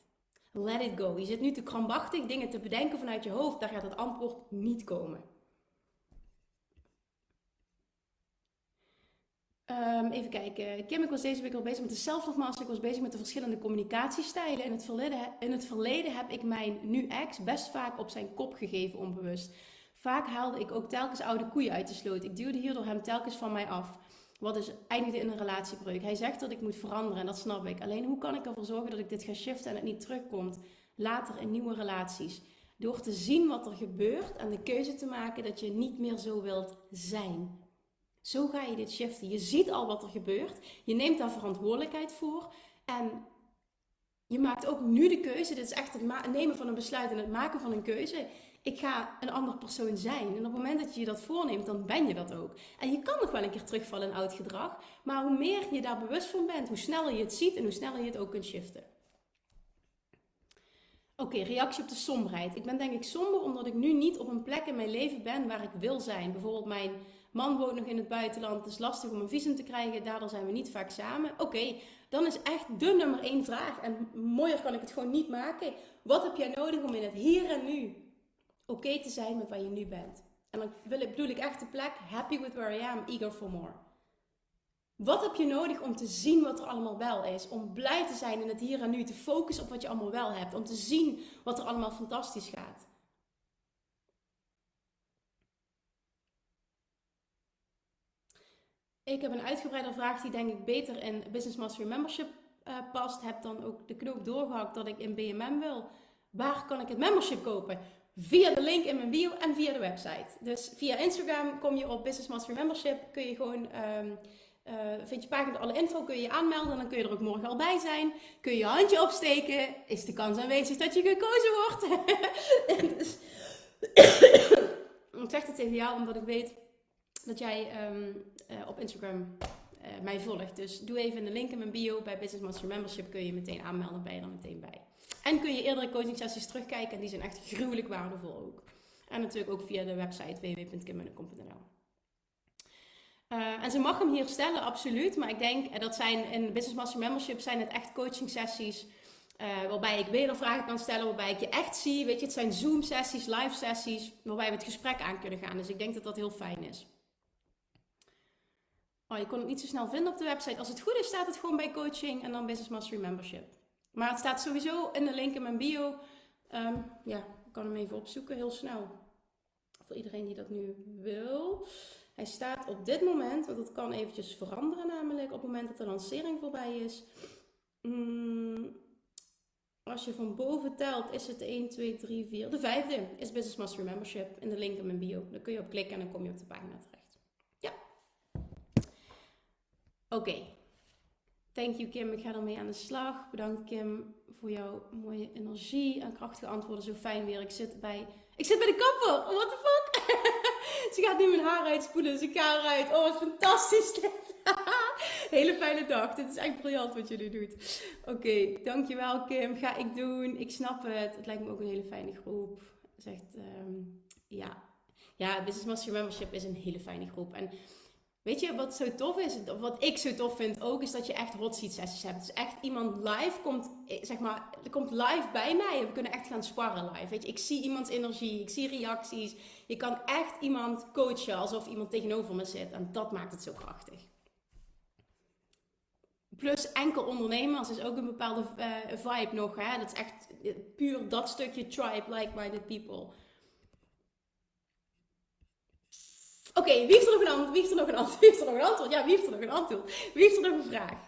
Let it go. Je zit nu te krampachtig dingen te bedenken vanuit je hoofd. Daar gaat het antwoord niet komen. Um, even kijken. Kim, ik was deze week al bezig met de Self-Love Ik was bezig met de verschillende communicatiestijlen. In het, verleden, in het verleden heb ik mijn nu-ex best vaak op zijn kop gegeven, onbewust. Vaak haalde ik ook telkens oude koeien uit de sloot. Ik duwde hierdoor hem telkens van mij af. Wat dus eindigde in een relatiebreuk. Hij zegt dat ik moet veranderen en dat snap ik. Alleen hoe kan ik ervoor zorgen dat ik dit ga shiften en het niet terugkomt later in nieuwe relaties? Door te zien wat er gebeurt en de keuze te maken dat je niet meer zo wilt zijn. Zo ga je dit shiften. Je ziet al wat er gebeurt. Je neemt daar verantwoordelijkheid voor. En je maakt ook nu de keuze. Dit is echt het nemen van een besluit en het maken van een keuze. Ik ga een ander persoon zijn. En op het moment dat je je dat voorneemt, dan ben je dat ook. En je kan nog wel een keer terugvallen in oud gedrag. Maar hoe meer je daar bewust van bent, hoe sneller je het ziet en hoe sneller je het ook kunt shiften. Oké, reactie op de somberheid. Ik ben denk ik somber omdat ik nu niet op een plek in mijn leven ben waar ik wil zijn. Bijvoorbeeld mijn man woont nog in het buitenland, het is lastig om een visum te krijgen, daardoor zijn we niet vaak samen. Oké, dan is echt de nummer één vraag, en mooier kan ik het gewoon niet maken. Wat heb jij nodig om in het hier en nu oké te zijn met waar je nu bent? En dan bedoel ik echt de plek, happy with where I am, eager for more. Wat heb je nodig om te zien wat er allemaal wel is? Om blij te zijn in het hier en nu, te focussen op wat je allemaal wel hebt. Om te zien wat er allemaal fantastisch gaat. Ik heb een uitgebreide vraag die denk ik beter in Business Mastery Membership uh, past. Heb dan ook de knoop doorgehakt dat ik in BMM wil. Waar kan ik het membership kopen? Via de link in mijn bio en via de website. Dus via Instagram kom je op Business Mastery Membership. Kun je gewoon, um, uh, vind je pagina alle info, kun je je aanmelden. Dan kun je er ook morgen al bij zijn. Kun je je handje opsteken. Is de kans aanwezig dat je gekozen wordt. dus, ik zeg het tegen jou omdat ik weet dat jij um, uh, op Instagram uh, mij volgt. Dus doe even de link in mijn bio. Bij Business Master Membership kun je meteen aanmelden. Ben je dan meteen bij. En kun je eerdere coaching sessies terugkijken. En die zijn echt gruwelijk waardevol ook. En natuurlijk ook via de website www.kimmunnekom.nl. Uh, en ze mag hem hier stellen, absoluut. Maar ik denk dat zijn in Business Master Membership zijn het echt coaching sessies. Uh, waarbij ik vragen kan stellen, waarbij ik je echt zie. Weet je, het zijn Zoom sessies, live sessies, waarbij we het gesprek aan kunnen gaan. Dus ik denk dat dat heel fijn is. Oh, je kon het niet zo snel vinden op de website. Als het goed is, staat het gewoon bij coaching en dan Business Mastery Membership. Maar het staat sowieso in de link in mijn bio. Um, ja, ik kan hem even opzoeken, heel snel. Voor iedereen die dat nu wil. Hij staat op dit moment, want dat kan eventjes veranderen namelijk, op het moment dat de lancering voorbij is. Mm, als je van boven telt, is het 1, 2, 3, 4. De vijfde is Business Mastery Membership in de link in mijn bio. Daar kun je op klikken en dan kom je op de pagina terecht. Ja. Oké. Thank you Kim, ik ga ermee aan de slag. Bedankt Kim voor jouw mooie energie en krachtige antwoorden. Zo fijn weer. Ik zit bij, ik zit bij de kapper. What the fuck? ze gaat nu mijn haar uitspoelen, dus ik ga eruit. Oh, wat fantastisch. Hele fijne dag. Dit is echt briljant wat jullie doet. Oké, dankjewel Kim. Ga ik doen. Ik snap het. Het lijkt me ook een hele fijne groep. Zegt, um, ja. Ja, Business Master Membership is een hele fijne groep. En Weet je wat zo tof is? Wat ik zo tof vind ook, is dat je echt hot seat sessies hebt. Dus echt iemand live komt, eh, zeg maar, komt live bij mij. We kunnen echt gaan sparren live. Weet je, ik zie iemands energie, ik zie reacties. Je kan echt iemand coachen alsof iemand tegenover me zit. En dat maakt het zo krachtig. Plus enkel ondernemers is ook een bepaalde uh, vibe nog. Hè? Dat is echt eh, puur dat stukje tribe, like-minded people. Oké, wie heeft er nog een antwoord? Wie heeft er nog een antwoord? Wie heeft er nog een antwoord? Ja, wie heeft er nog een antwoord? Wie heeft er nog een vraag?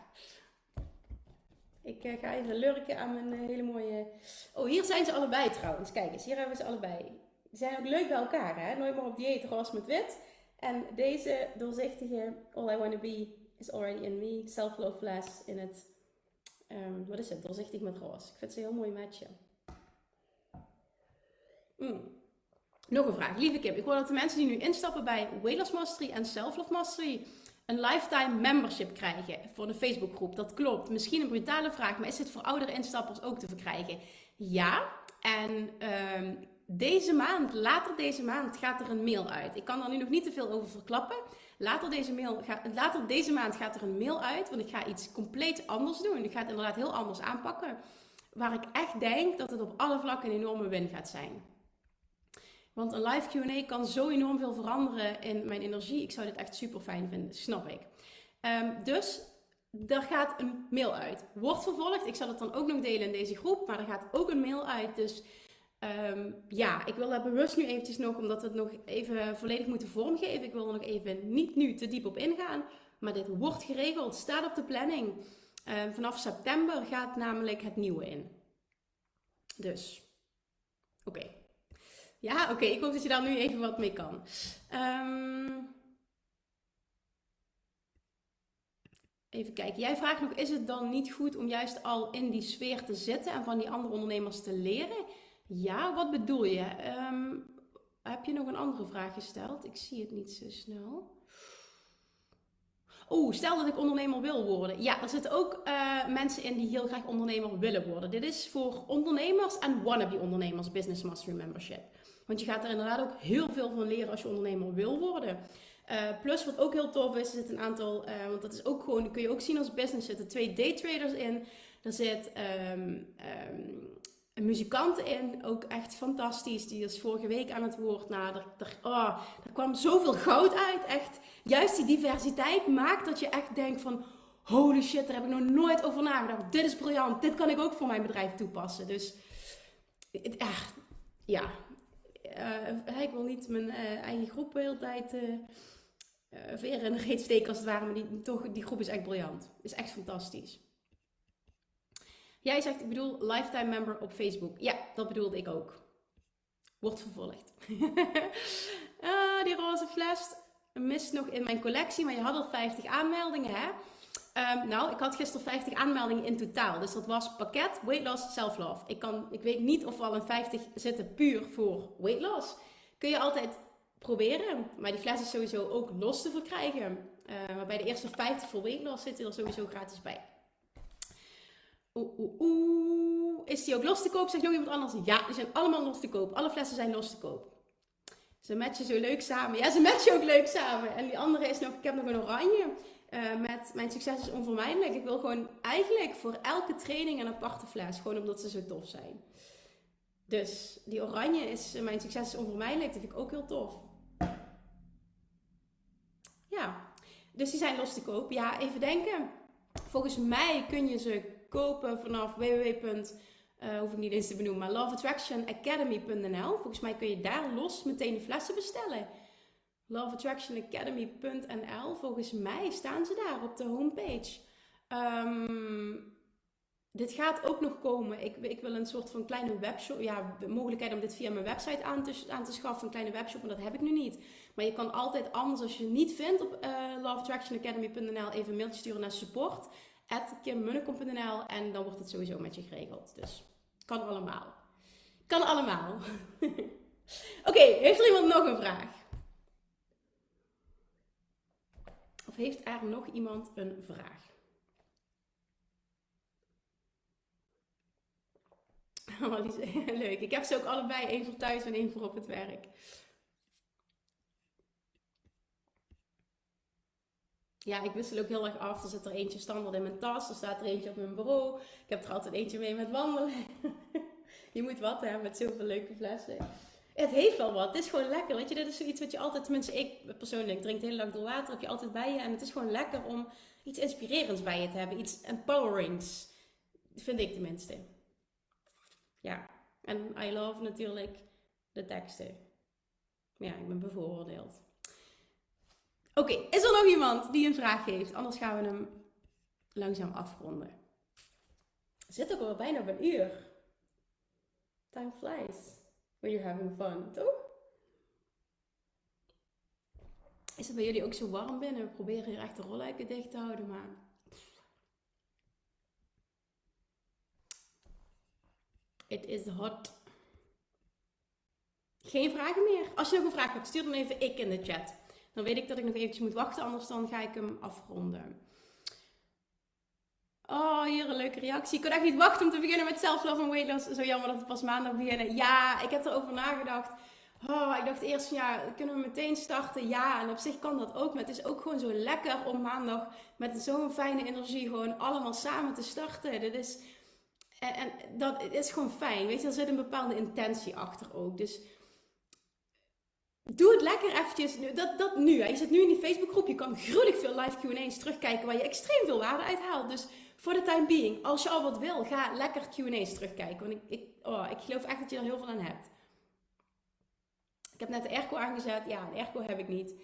Ik uh, ga even lurken aan mijn uh, hele mooie... Oh, hier zijn ze allebei trouwens. Kijk eens, hier hebben ze allebei. Ze zijn ook leuk bij elkaar, hè? Nooit meer op dieet, roze met wit. En deze doorzichtige All I Wanna Be is Already In Me. Self-love less in het... Um, wat is het? Doorzichtig met roze. Ik vind ze een heel mooi matchen. Mm. Nog een vraag. Lieve Kim, ik hoor dat de mensen die nu instappen bij Weight Mastery en Self Love Mastery een lifetime membership krijgen voor de Facebookgroep. Dat klopt. Misschien een brutale vraag, maar is dit voor oudere instappers ook te verkrijgen? Ja. En um, deze maand, later deze maand, gaat er een mail uit. Ik kan daar nu nog niet te veel over verklappen. Later deze, mail, later deze maand gaat er een mail uit, want ik ga iets compleet anders doen. Ik ga het inderdaad heel anders aanpakken. Waar ik echt denk dat het op alle vlakken een enorme win gaat zijn. Want een live QA kan zo enorm veel veranderen in mijn energie. Ik zou dit echt super fijn vinden, snap ik. Um, dus er gaat een mail uit. Wordt vervolgd. Ik zal het dan ook nog delen in deze groep. Maar er gaat ook een mail uit. Dus um, ja, ik wil daar bewust nu eventjes nog, omdat het nog even volledig moeten vormgeven. Ik wil er nog even niet nu te diep op ingaan. Maar dit wordt geregeld, staat op de planning. Um, vanaf september gaat namelijk het nieuwe in. Dus, oké. Ja, oké. Ik hoop dat je daar nu even wat mee kan. Um, even kijken. Jij vraagt nog, is het dan niet goed om juist al in die sfeer te zitten en van die andere ondernemers te leren? Ja, wat bedoel je? Um, heb je nog een andere vraag gesteld? Ik zie het niet zo snel. Oeh, stel dat ik ondernemer wil worden. Ja, er zitten ook uh, mensen in die heel graag ondernemer willen worden. Dit is voor ondernemers en wannabe ondernemers Business Mastery Membership. Want je gaat er inderdaad ook heel veel van leren als je ondernemer wil worden. Uh, plus wat ook heel tof is, er zit een aantal, uh, want dat is ook gewoon, kun je ook zien als business, zitten twee daytraders in. Er zit um, um, een muzikant in, ook echt fantastisch. Die is vorige week aan het woord. Nou, er, er, oh, er kwam zoveel goud uit. Echt, juist die diversiteit maakt dat je echt denkt van... Holy shit, daar heb ik nog nooit over nagedacht. Dit is briljant. Dit kan ik ook voor mijn bedrijf toepassen. Dus echt, ja, uh, ik wil niet mijn uh, eigen groep de hele tijd uh, veren reet steken als het ware. Maar die, toch, die groep is echt briljant. Is echt fantastisch. Jij zegt, ik bedoel lifetime member op Facebook. Ja, dat bedoelde ik ook. Wordt vervolgd. ah, die roze fles mist nog in mijn collectie, maar je had al 50 aanmeldingen, hè? Um, nou, ik had gisteren 50 aanmeldingen in totaal. Dus dat was pakket Weight Loss Self Love. Ik, kan, ik weet niet of al een 50 zitten puur voor weight loss. Kun je altijd proberen. Maar die fles is sowieso ook los te verkrijgen. Uh, maar bij de eerste 50 voor weight loss zit er sowieso gratis bij. Oeh, oeh, oeh. Is die ook los te koop? Zegt nog iemand anders? Ja, die zijn allemaal los te koop. Alle flessen zijn los te koop. Ze matchen zo leuk samen. Ja, ze matchen ook leuk samen. En die andere is nog, ik heb nog een oranje. Uh, met mijn succes is onvermijdelijk. Ik wil gewoon eigenlijk voor elke training een aparte fles. Gewoon omdat ze zo tof zijn. Dus die oranje is, mijn succes is onvermijdelijk. Dat vind ik ook heel tof. Ja. Dus die zijn los te koop. Ja, even denken. Volgens mij kun je ze kopen vanaf www. Uh, hoef ik niet eens te benoemen, maar loveattractionacademy.nl. Volgens mij kun je daar los meteen de flessen bestellen. loveattractionacademy.nl. Volgens mij staan ze daar op de homepage. Um, dit gaat ook nog komen. Ik, ik, wil een soort van kleine webshop. Ja, mogelijkheid om dit via mijn website aan te, aan te schaffen. Een kleine webshop, maar dat heb ik nu niet. Maar je kan altijd anders, als je het niet vindt op uh, loveattractionacademy.nl, even een mailtje sturen naar support. en dan wordt het sowieso met je geregeld. Dus kan allemaal. Kan allemaal. Oké, heeft er iemand nog een vraag? Of heeft er nog iemand een vraag? Oh, leuk. Ik heb ze ook allebei, één voor thuis en één voor op het werk. Ja, ik wissel ook heel erg af. Er zit er eentje standaard in mijn tas. Er staat er eentje op mijn bureau. Ik heb er altijd eentje mee met wandelen. je moet wat hebben met zoveel leuke flessen. Het heeft wel wat. Het is gewoon lekker. Weet je, dit is zoiets wat je altijd, tenminste ik persoonlijk drink de hele door water. Heb je altijd bij je. En het is gewoon lekker om iets inspirerends bij je te hebben. Iets empowerings. Vind ik tenminste. Ja, en I love natuurlijk de teksten. Ja, ik ben bevooroordeeld. Oké, is er nog iemand die een vraag heeft? Anders gaan we hem langzaam afronden. Zit ook al bijna op een uur. Time flies when you're having fun, toch? Is het bij jullie ook zo warm binnen? We proberen hier echt de rolluiken dicht te houden, maar It is hot. Geen vragen meer. Als je nog een vraag hebt, stuur dan even ik in de chat. Dan weet ik dat ik nog eventjes moet wachten, anders dan ga ik hem afronden. Oh, hier een leuke reactie. Ik kon echt niet wachten om te beginnen met self-love en weight loss. Zo jammer dat het pas maandag beginnen. Ja, ik heb erover nagedacht. Oh, ik dacht eerst van ja, kunnen we meteen starten? Ja, en op zich kan dat ook. Maar het is ook gewoon zo lekker om maandag met zo'n fijne energie gewoon allemaal samen te starten. Dit is en, en, dat is gewoon fijn. Weet je, er zit een bepaalde intentie achter ook. Dus doe het lekker eventjes. Dat, dat nu. Je zit nu in die Facebookgroep. Je kan gruwelijk veel live Q&A's terugkijken waar je extreem veel waarde uit haalt. Dus voor de time being, als je al wat wil, ga lekker Q&A's terugkijken. Want ik, ik, oh, ik geloof echt dat je er heel veel aan hebt. Ik heb net de airco aangezet. Ja, de airco heb ik niet.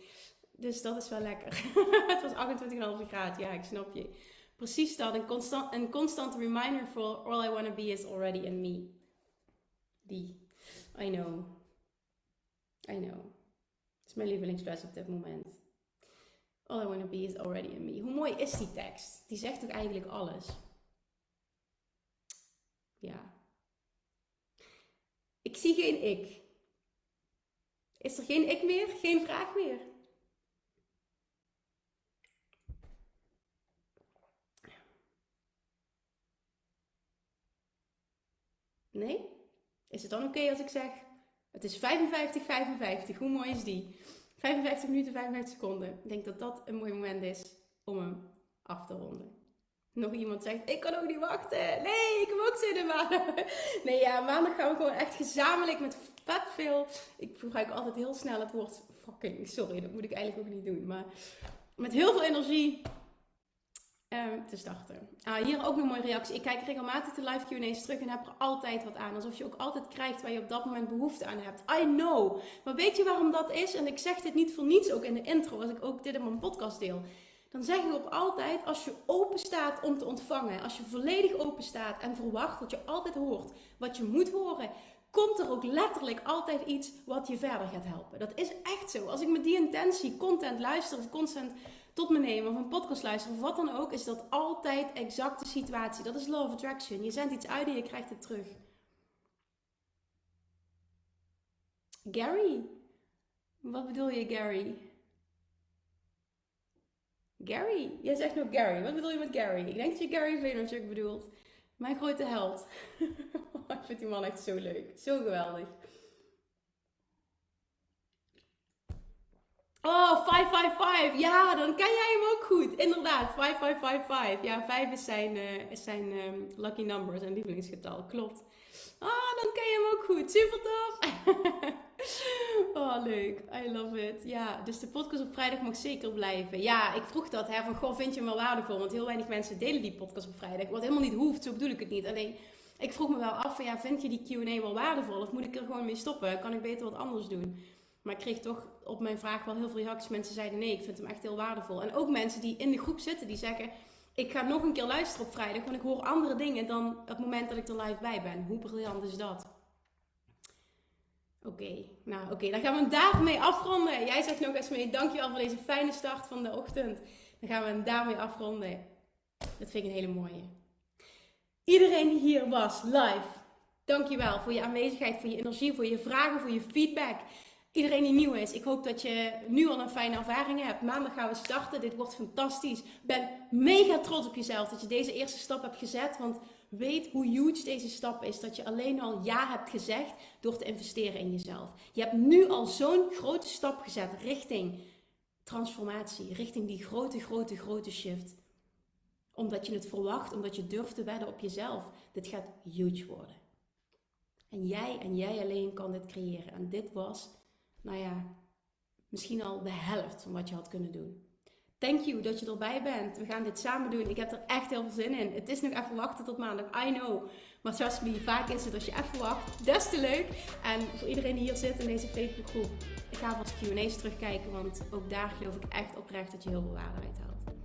Dus dat is wel lekker. het was 28,5 graden. Ja, ik snap je. Precies dat, een constant, een reminder for all I want to be is already in me. Die. I know. I know. Het is mijn lievelingsles op dit moment. All I want to be is already in me. Hoe mooi is die tekst? Die zegt toch eigenlijk alles? Ja. Ik zie geen ik. Is er geen ik meer? Geen vraag meer? Nee? Is het dan oké als ik zeg, het is 55, 55. Hoe mooi is die? 55 minuten, 55 seconden. Ik denk dat dat een mooi moment is om hem af te ronden. Nog iemand zegt, ik kan ook niet wachten. Nee, ik heb ook zin. Nee, ja, maandag gaan we gewoon echt gezamenlijk met vet veel... Ik gebruik altijd heel snel het woord fucking. Sorry, dat moet ik eigenlijk ook niet doen. Maar met heel veel energie Ehm, te starten. Ah, hier ook een mooie reactie. Ik kijk regelmatig de live Q&A's terug en heb er altijd wat aan. Alsof je ook altijd krijgt waar je op dat moment behoefte aan hebt. I know. Maar weet je waarom dat is? En ik zeg dit niet voor niets ook in de intro, als ik ook dit in mijn podcast deel. Dan zeg ik ook altijd, als je open staat om te ontvangen, als je volledig open staat en verwacht dat je altijd hoort wat je moet horen, komt er ook letterlijk altijd iets wat je verder gaat helpen. Dat is echt zo. Als ik met die intentie content luister of content tot me nemen of een podcast luisteren of wat dan ook, is dat altijd exact de situatie. Dat is law of attraction. Je zendt iets uit en je krijgt het terug. Gary. Wat bedoel je, Gary? Gary. Jij zegt nog Gary. Wat bedoel je met Gary? Ik denk dat je Gary Vaynerchuk bedoelt. Mijn grote held. ik vind die man echt zo leuk. Zo geweldig. Oh, 555. Ja, dan ken jij hem ook goed. Inderdaad, 5555. Ja, 5 is zijn, is zijn um, lucky number, zijn lievelingsgetal. Klopt. Ah, dan ken je hem ook goed. Super tof. oh, leuk. I love it. Ja, dus de podcast op vrijdag mag zeker blijven. Ja, ik vroeg dat, hè, van goh, vind je hem wel waardevol? Want heel weinig mensen delen die podcast op vrijdag. Wat helemaal niet hoeft, zo bedoel ik het niet. Alleen, ik vroeg me wel af van, ja, vind je die Q&A wel waardevol? Of moet ik er gewoon mee stoppen? Kan ik beter wat anders doen? Maar ik kreeg toch op mijn vraag wel heel veel reacties. Mensen zeiden nee, ik vind hem echt heel waardevol. En ook mensen die in de groep zitten, die zeggen... Ik ga nog een keer luisteren op vrijdag, want ik hoor andere dingen dan het moment dat ik er live bij ben. Hoe briljant is dat? Oké, nou oké, dan gaan we hem daarmee afronden. Jij zegt nog eens mee, dankjewel voor deze fijne start van de ochtend. Dan gaan we hem daarmee afronden. Dat vind ik een hele mooie. Iedereen die hier was, live, dankjewel voor je aanwezigheid, voor je energie, voor je vragen, voor je feedback. Iedereen die nieuw is, ik hoop dat je nu al een fijne ervaring hebt. Maandag gaan we starten. Dit wordt fantastisch. Ben mega trots op jezelf dat je deze eerste stap hebt gezet. Want weet hoe huge deze stap is. Dat je alleen al ja hebt gezegd door te investeren in jezelf. Je hebt nu al zo'n grote stap gezet richting transformatie. Richting die grote, grote, grote shift. Omdat je het verwacht, omdat je durft te wedden op jezelf. Dit gaat huge worden. En jij en jij alleen kan dit creëren. En dit was nou ja, misschien al de helft van wat je had kunnen doen. Thank you dat je erbij bent. We gaan dit samen doen. Ik heb er echt heel veel zin in. Het is nog even wachten tot maandag. I know. Maar trust me, vaak is het als je even wacht. Des te leuk. En voor iedereen die hier zit in deze Facebookgroep. Ik ga wat Q&A's terugkijken. Want ook daar geloof ik echt oprecht dat je heel veel waarde uit haalt.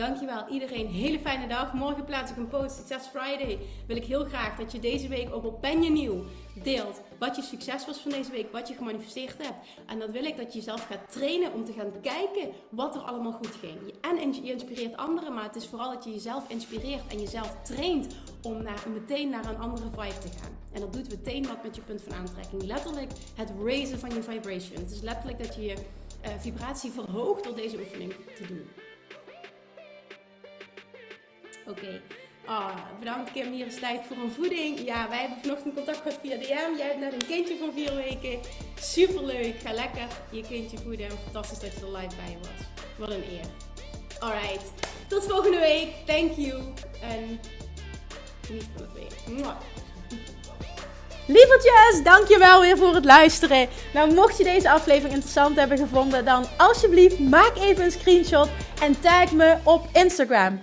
Dankjewel iedereen. Hele fijne dag. Morgen plaats ik een post. Success Friday. Wil ik heel graag dat je deze week ook op Ben Nieuw deelt. Wat je succes was van deze week. Wat je gemanifesteerd hebt. En dan wil ik dat je jezelf gaat trainen om te gaan kijken wat er allemaal goed ging. En je inspireert anderen. Maar het is vooral dat je jezelf inspireert. En jezelf traint om naar, meteen naar een andere vibe te gaan. En dat doet meteen wat met je punt van aantrekking. Letterlijk het raisen van je vibration. Het is letterlijk dat je je uh, vibratie verhoogt door deze oefening te doen. Oké. Oh, bedankt Kim, hier is tijd voor een voeding. Ja, wij hebben vanochtend contact gehad via DM. Jij hebt net een kindje van vier weken. Superleuk. Ga lekker je kindje voeden. Fantastisch dat je er live bij was. Wat een eer. Alright. Tot volgende week. Thank you. En geniet van het weer. Lievertjes, dankjewel weer voor het luisteren. Nou, mocht je deze aflevering interessant hebben gevonden, dan alsjeblieft maak even een screenshot en tag me op Instagram.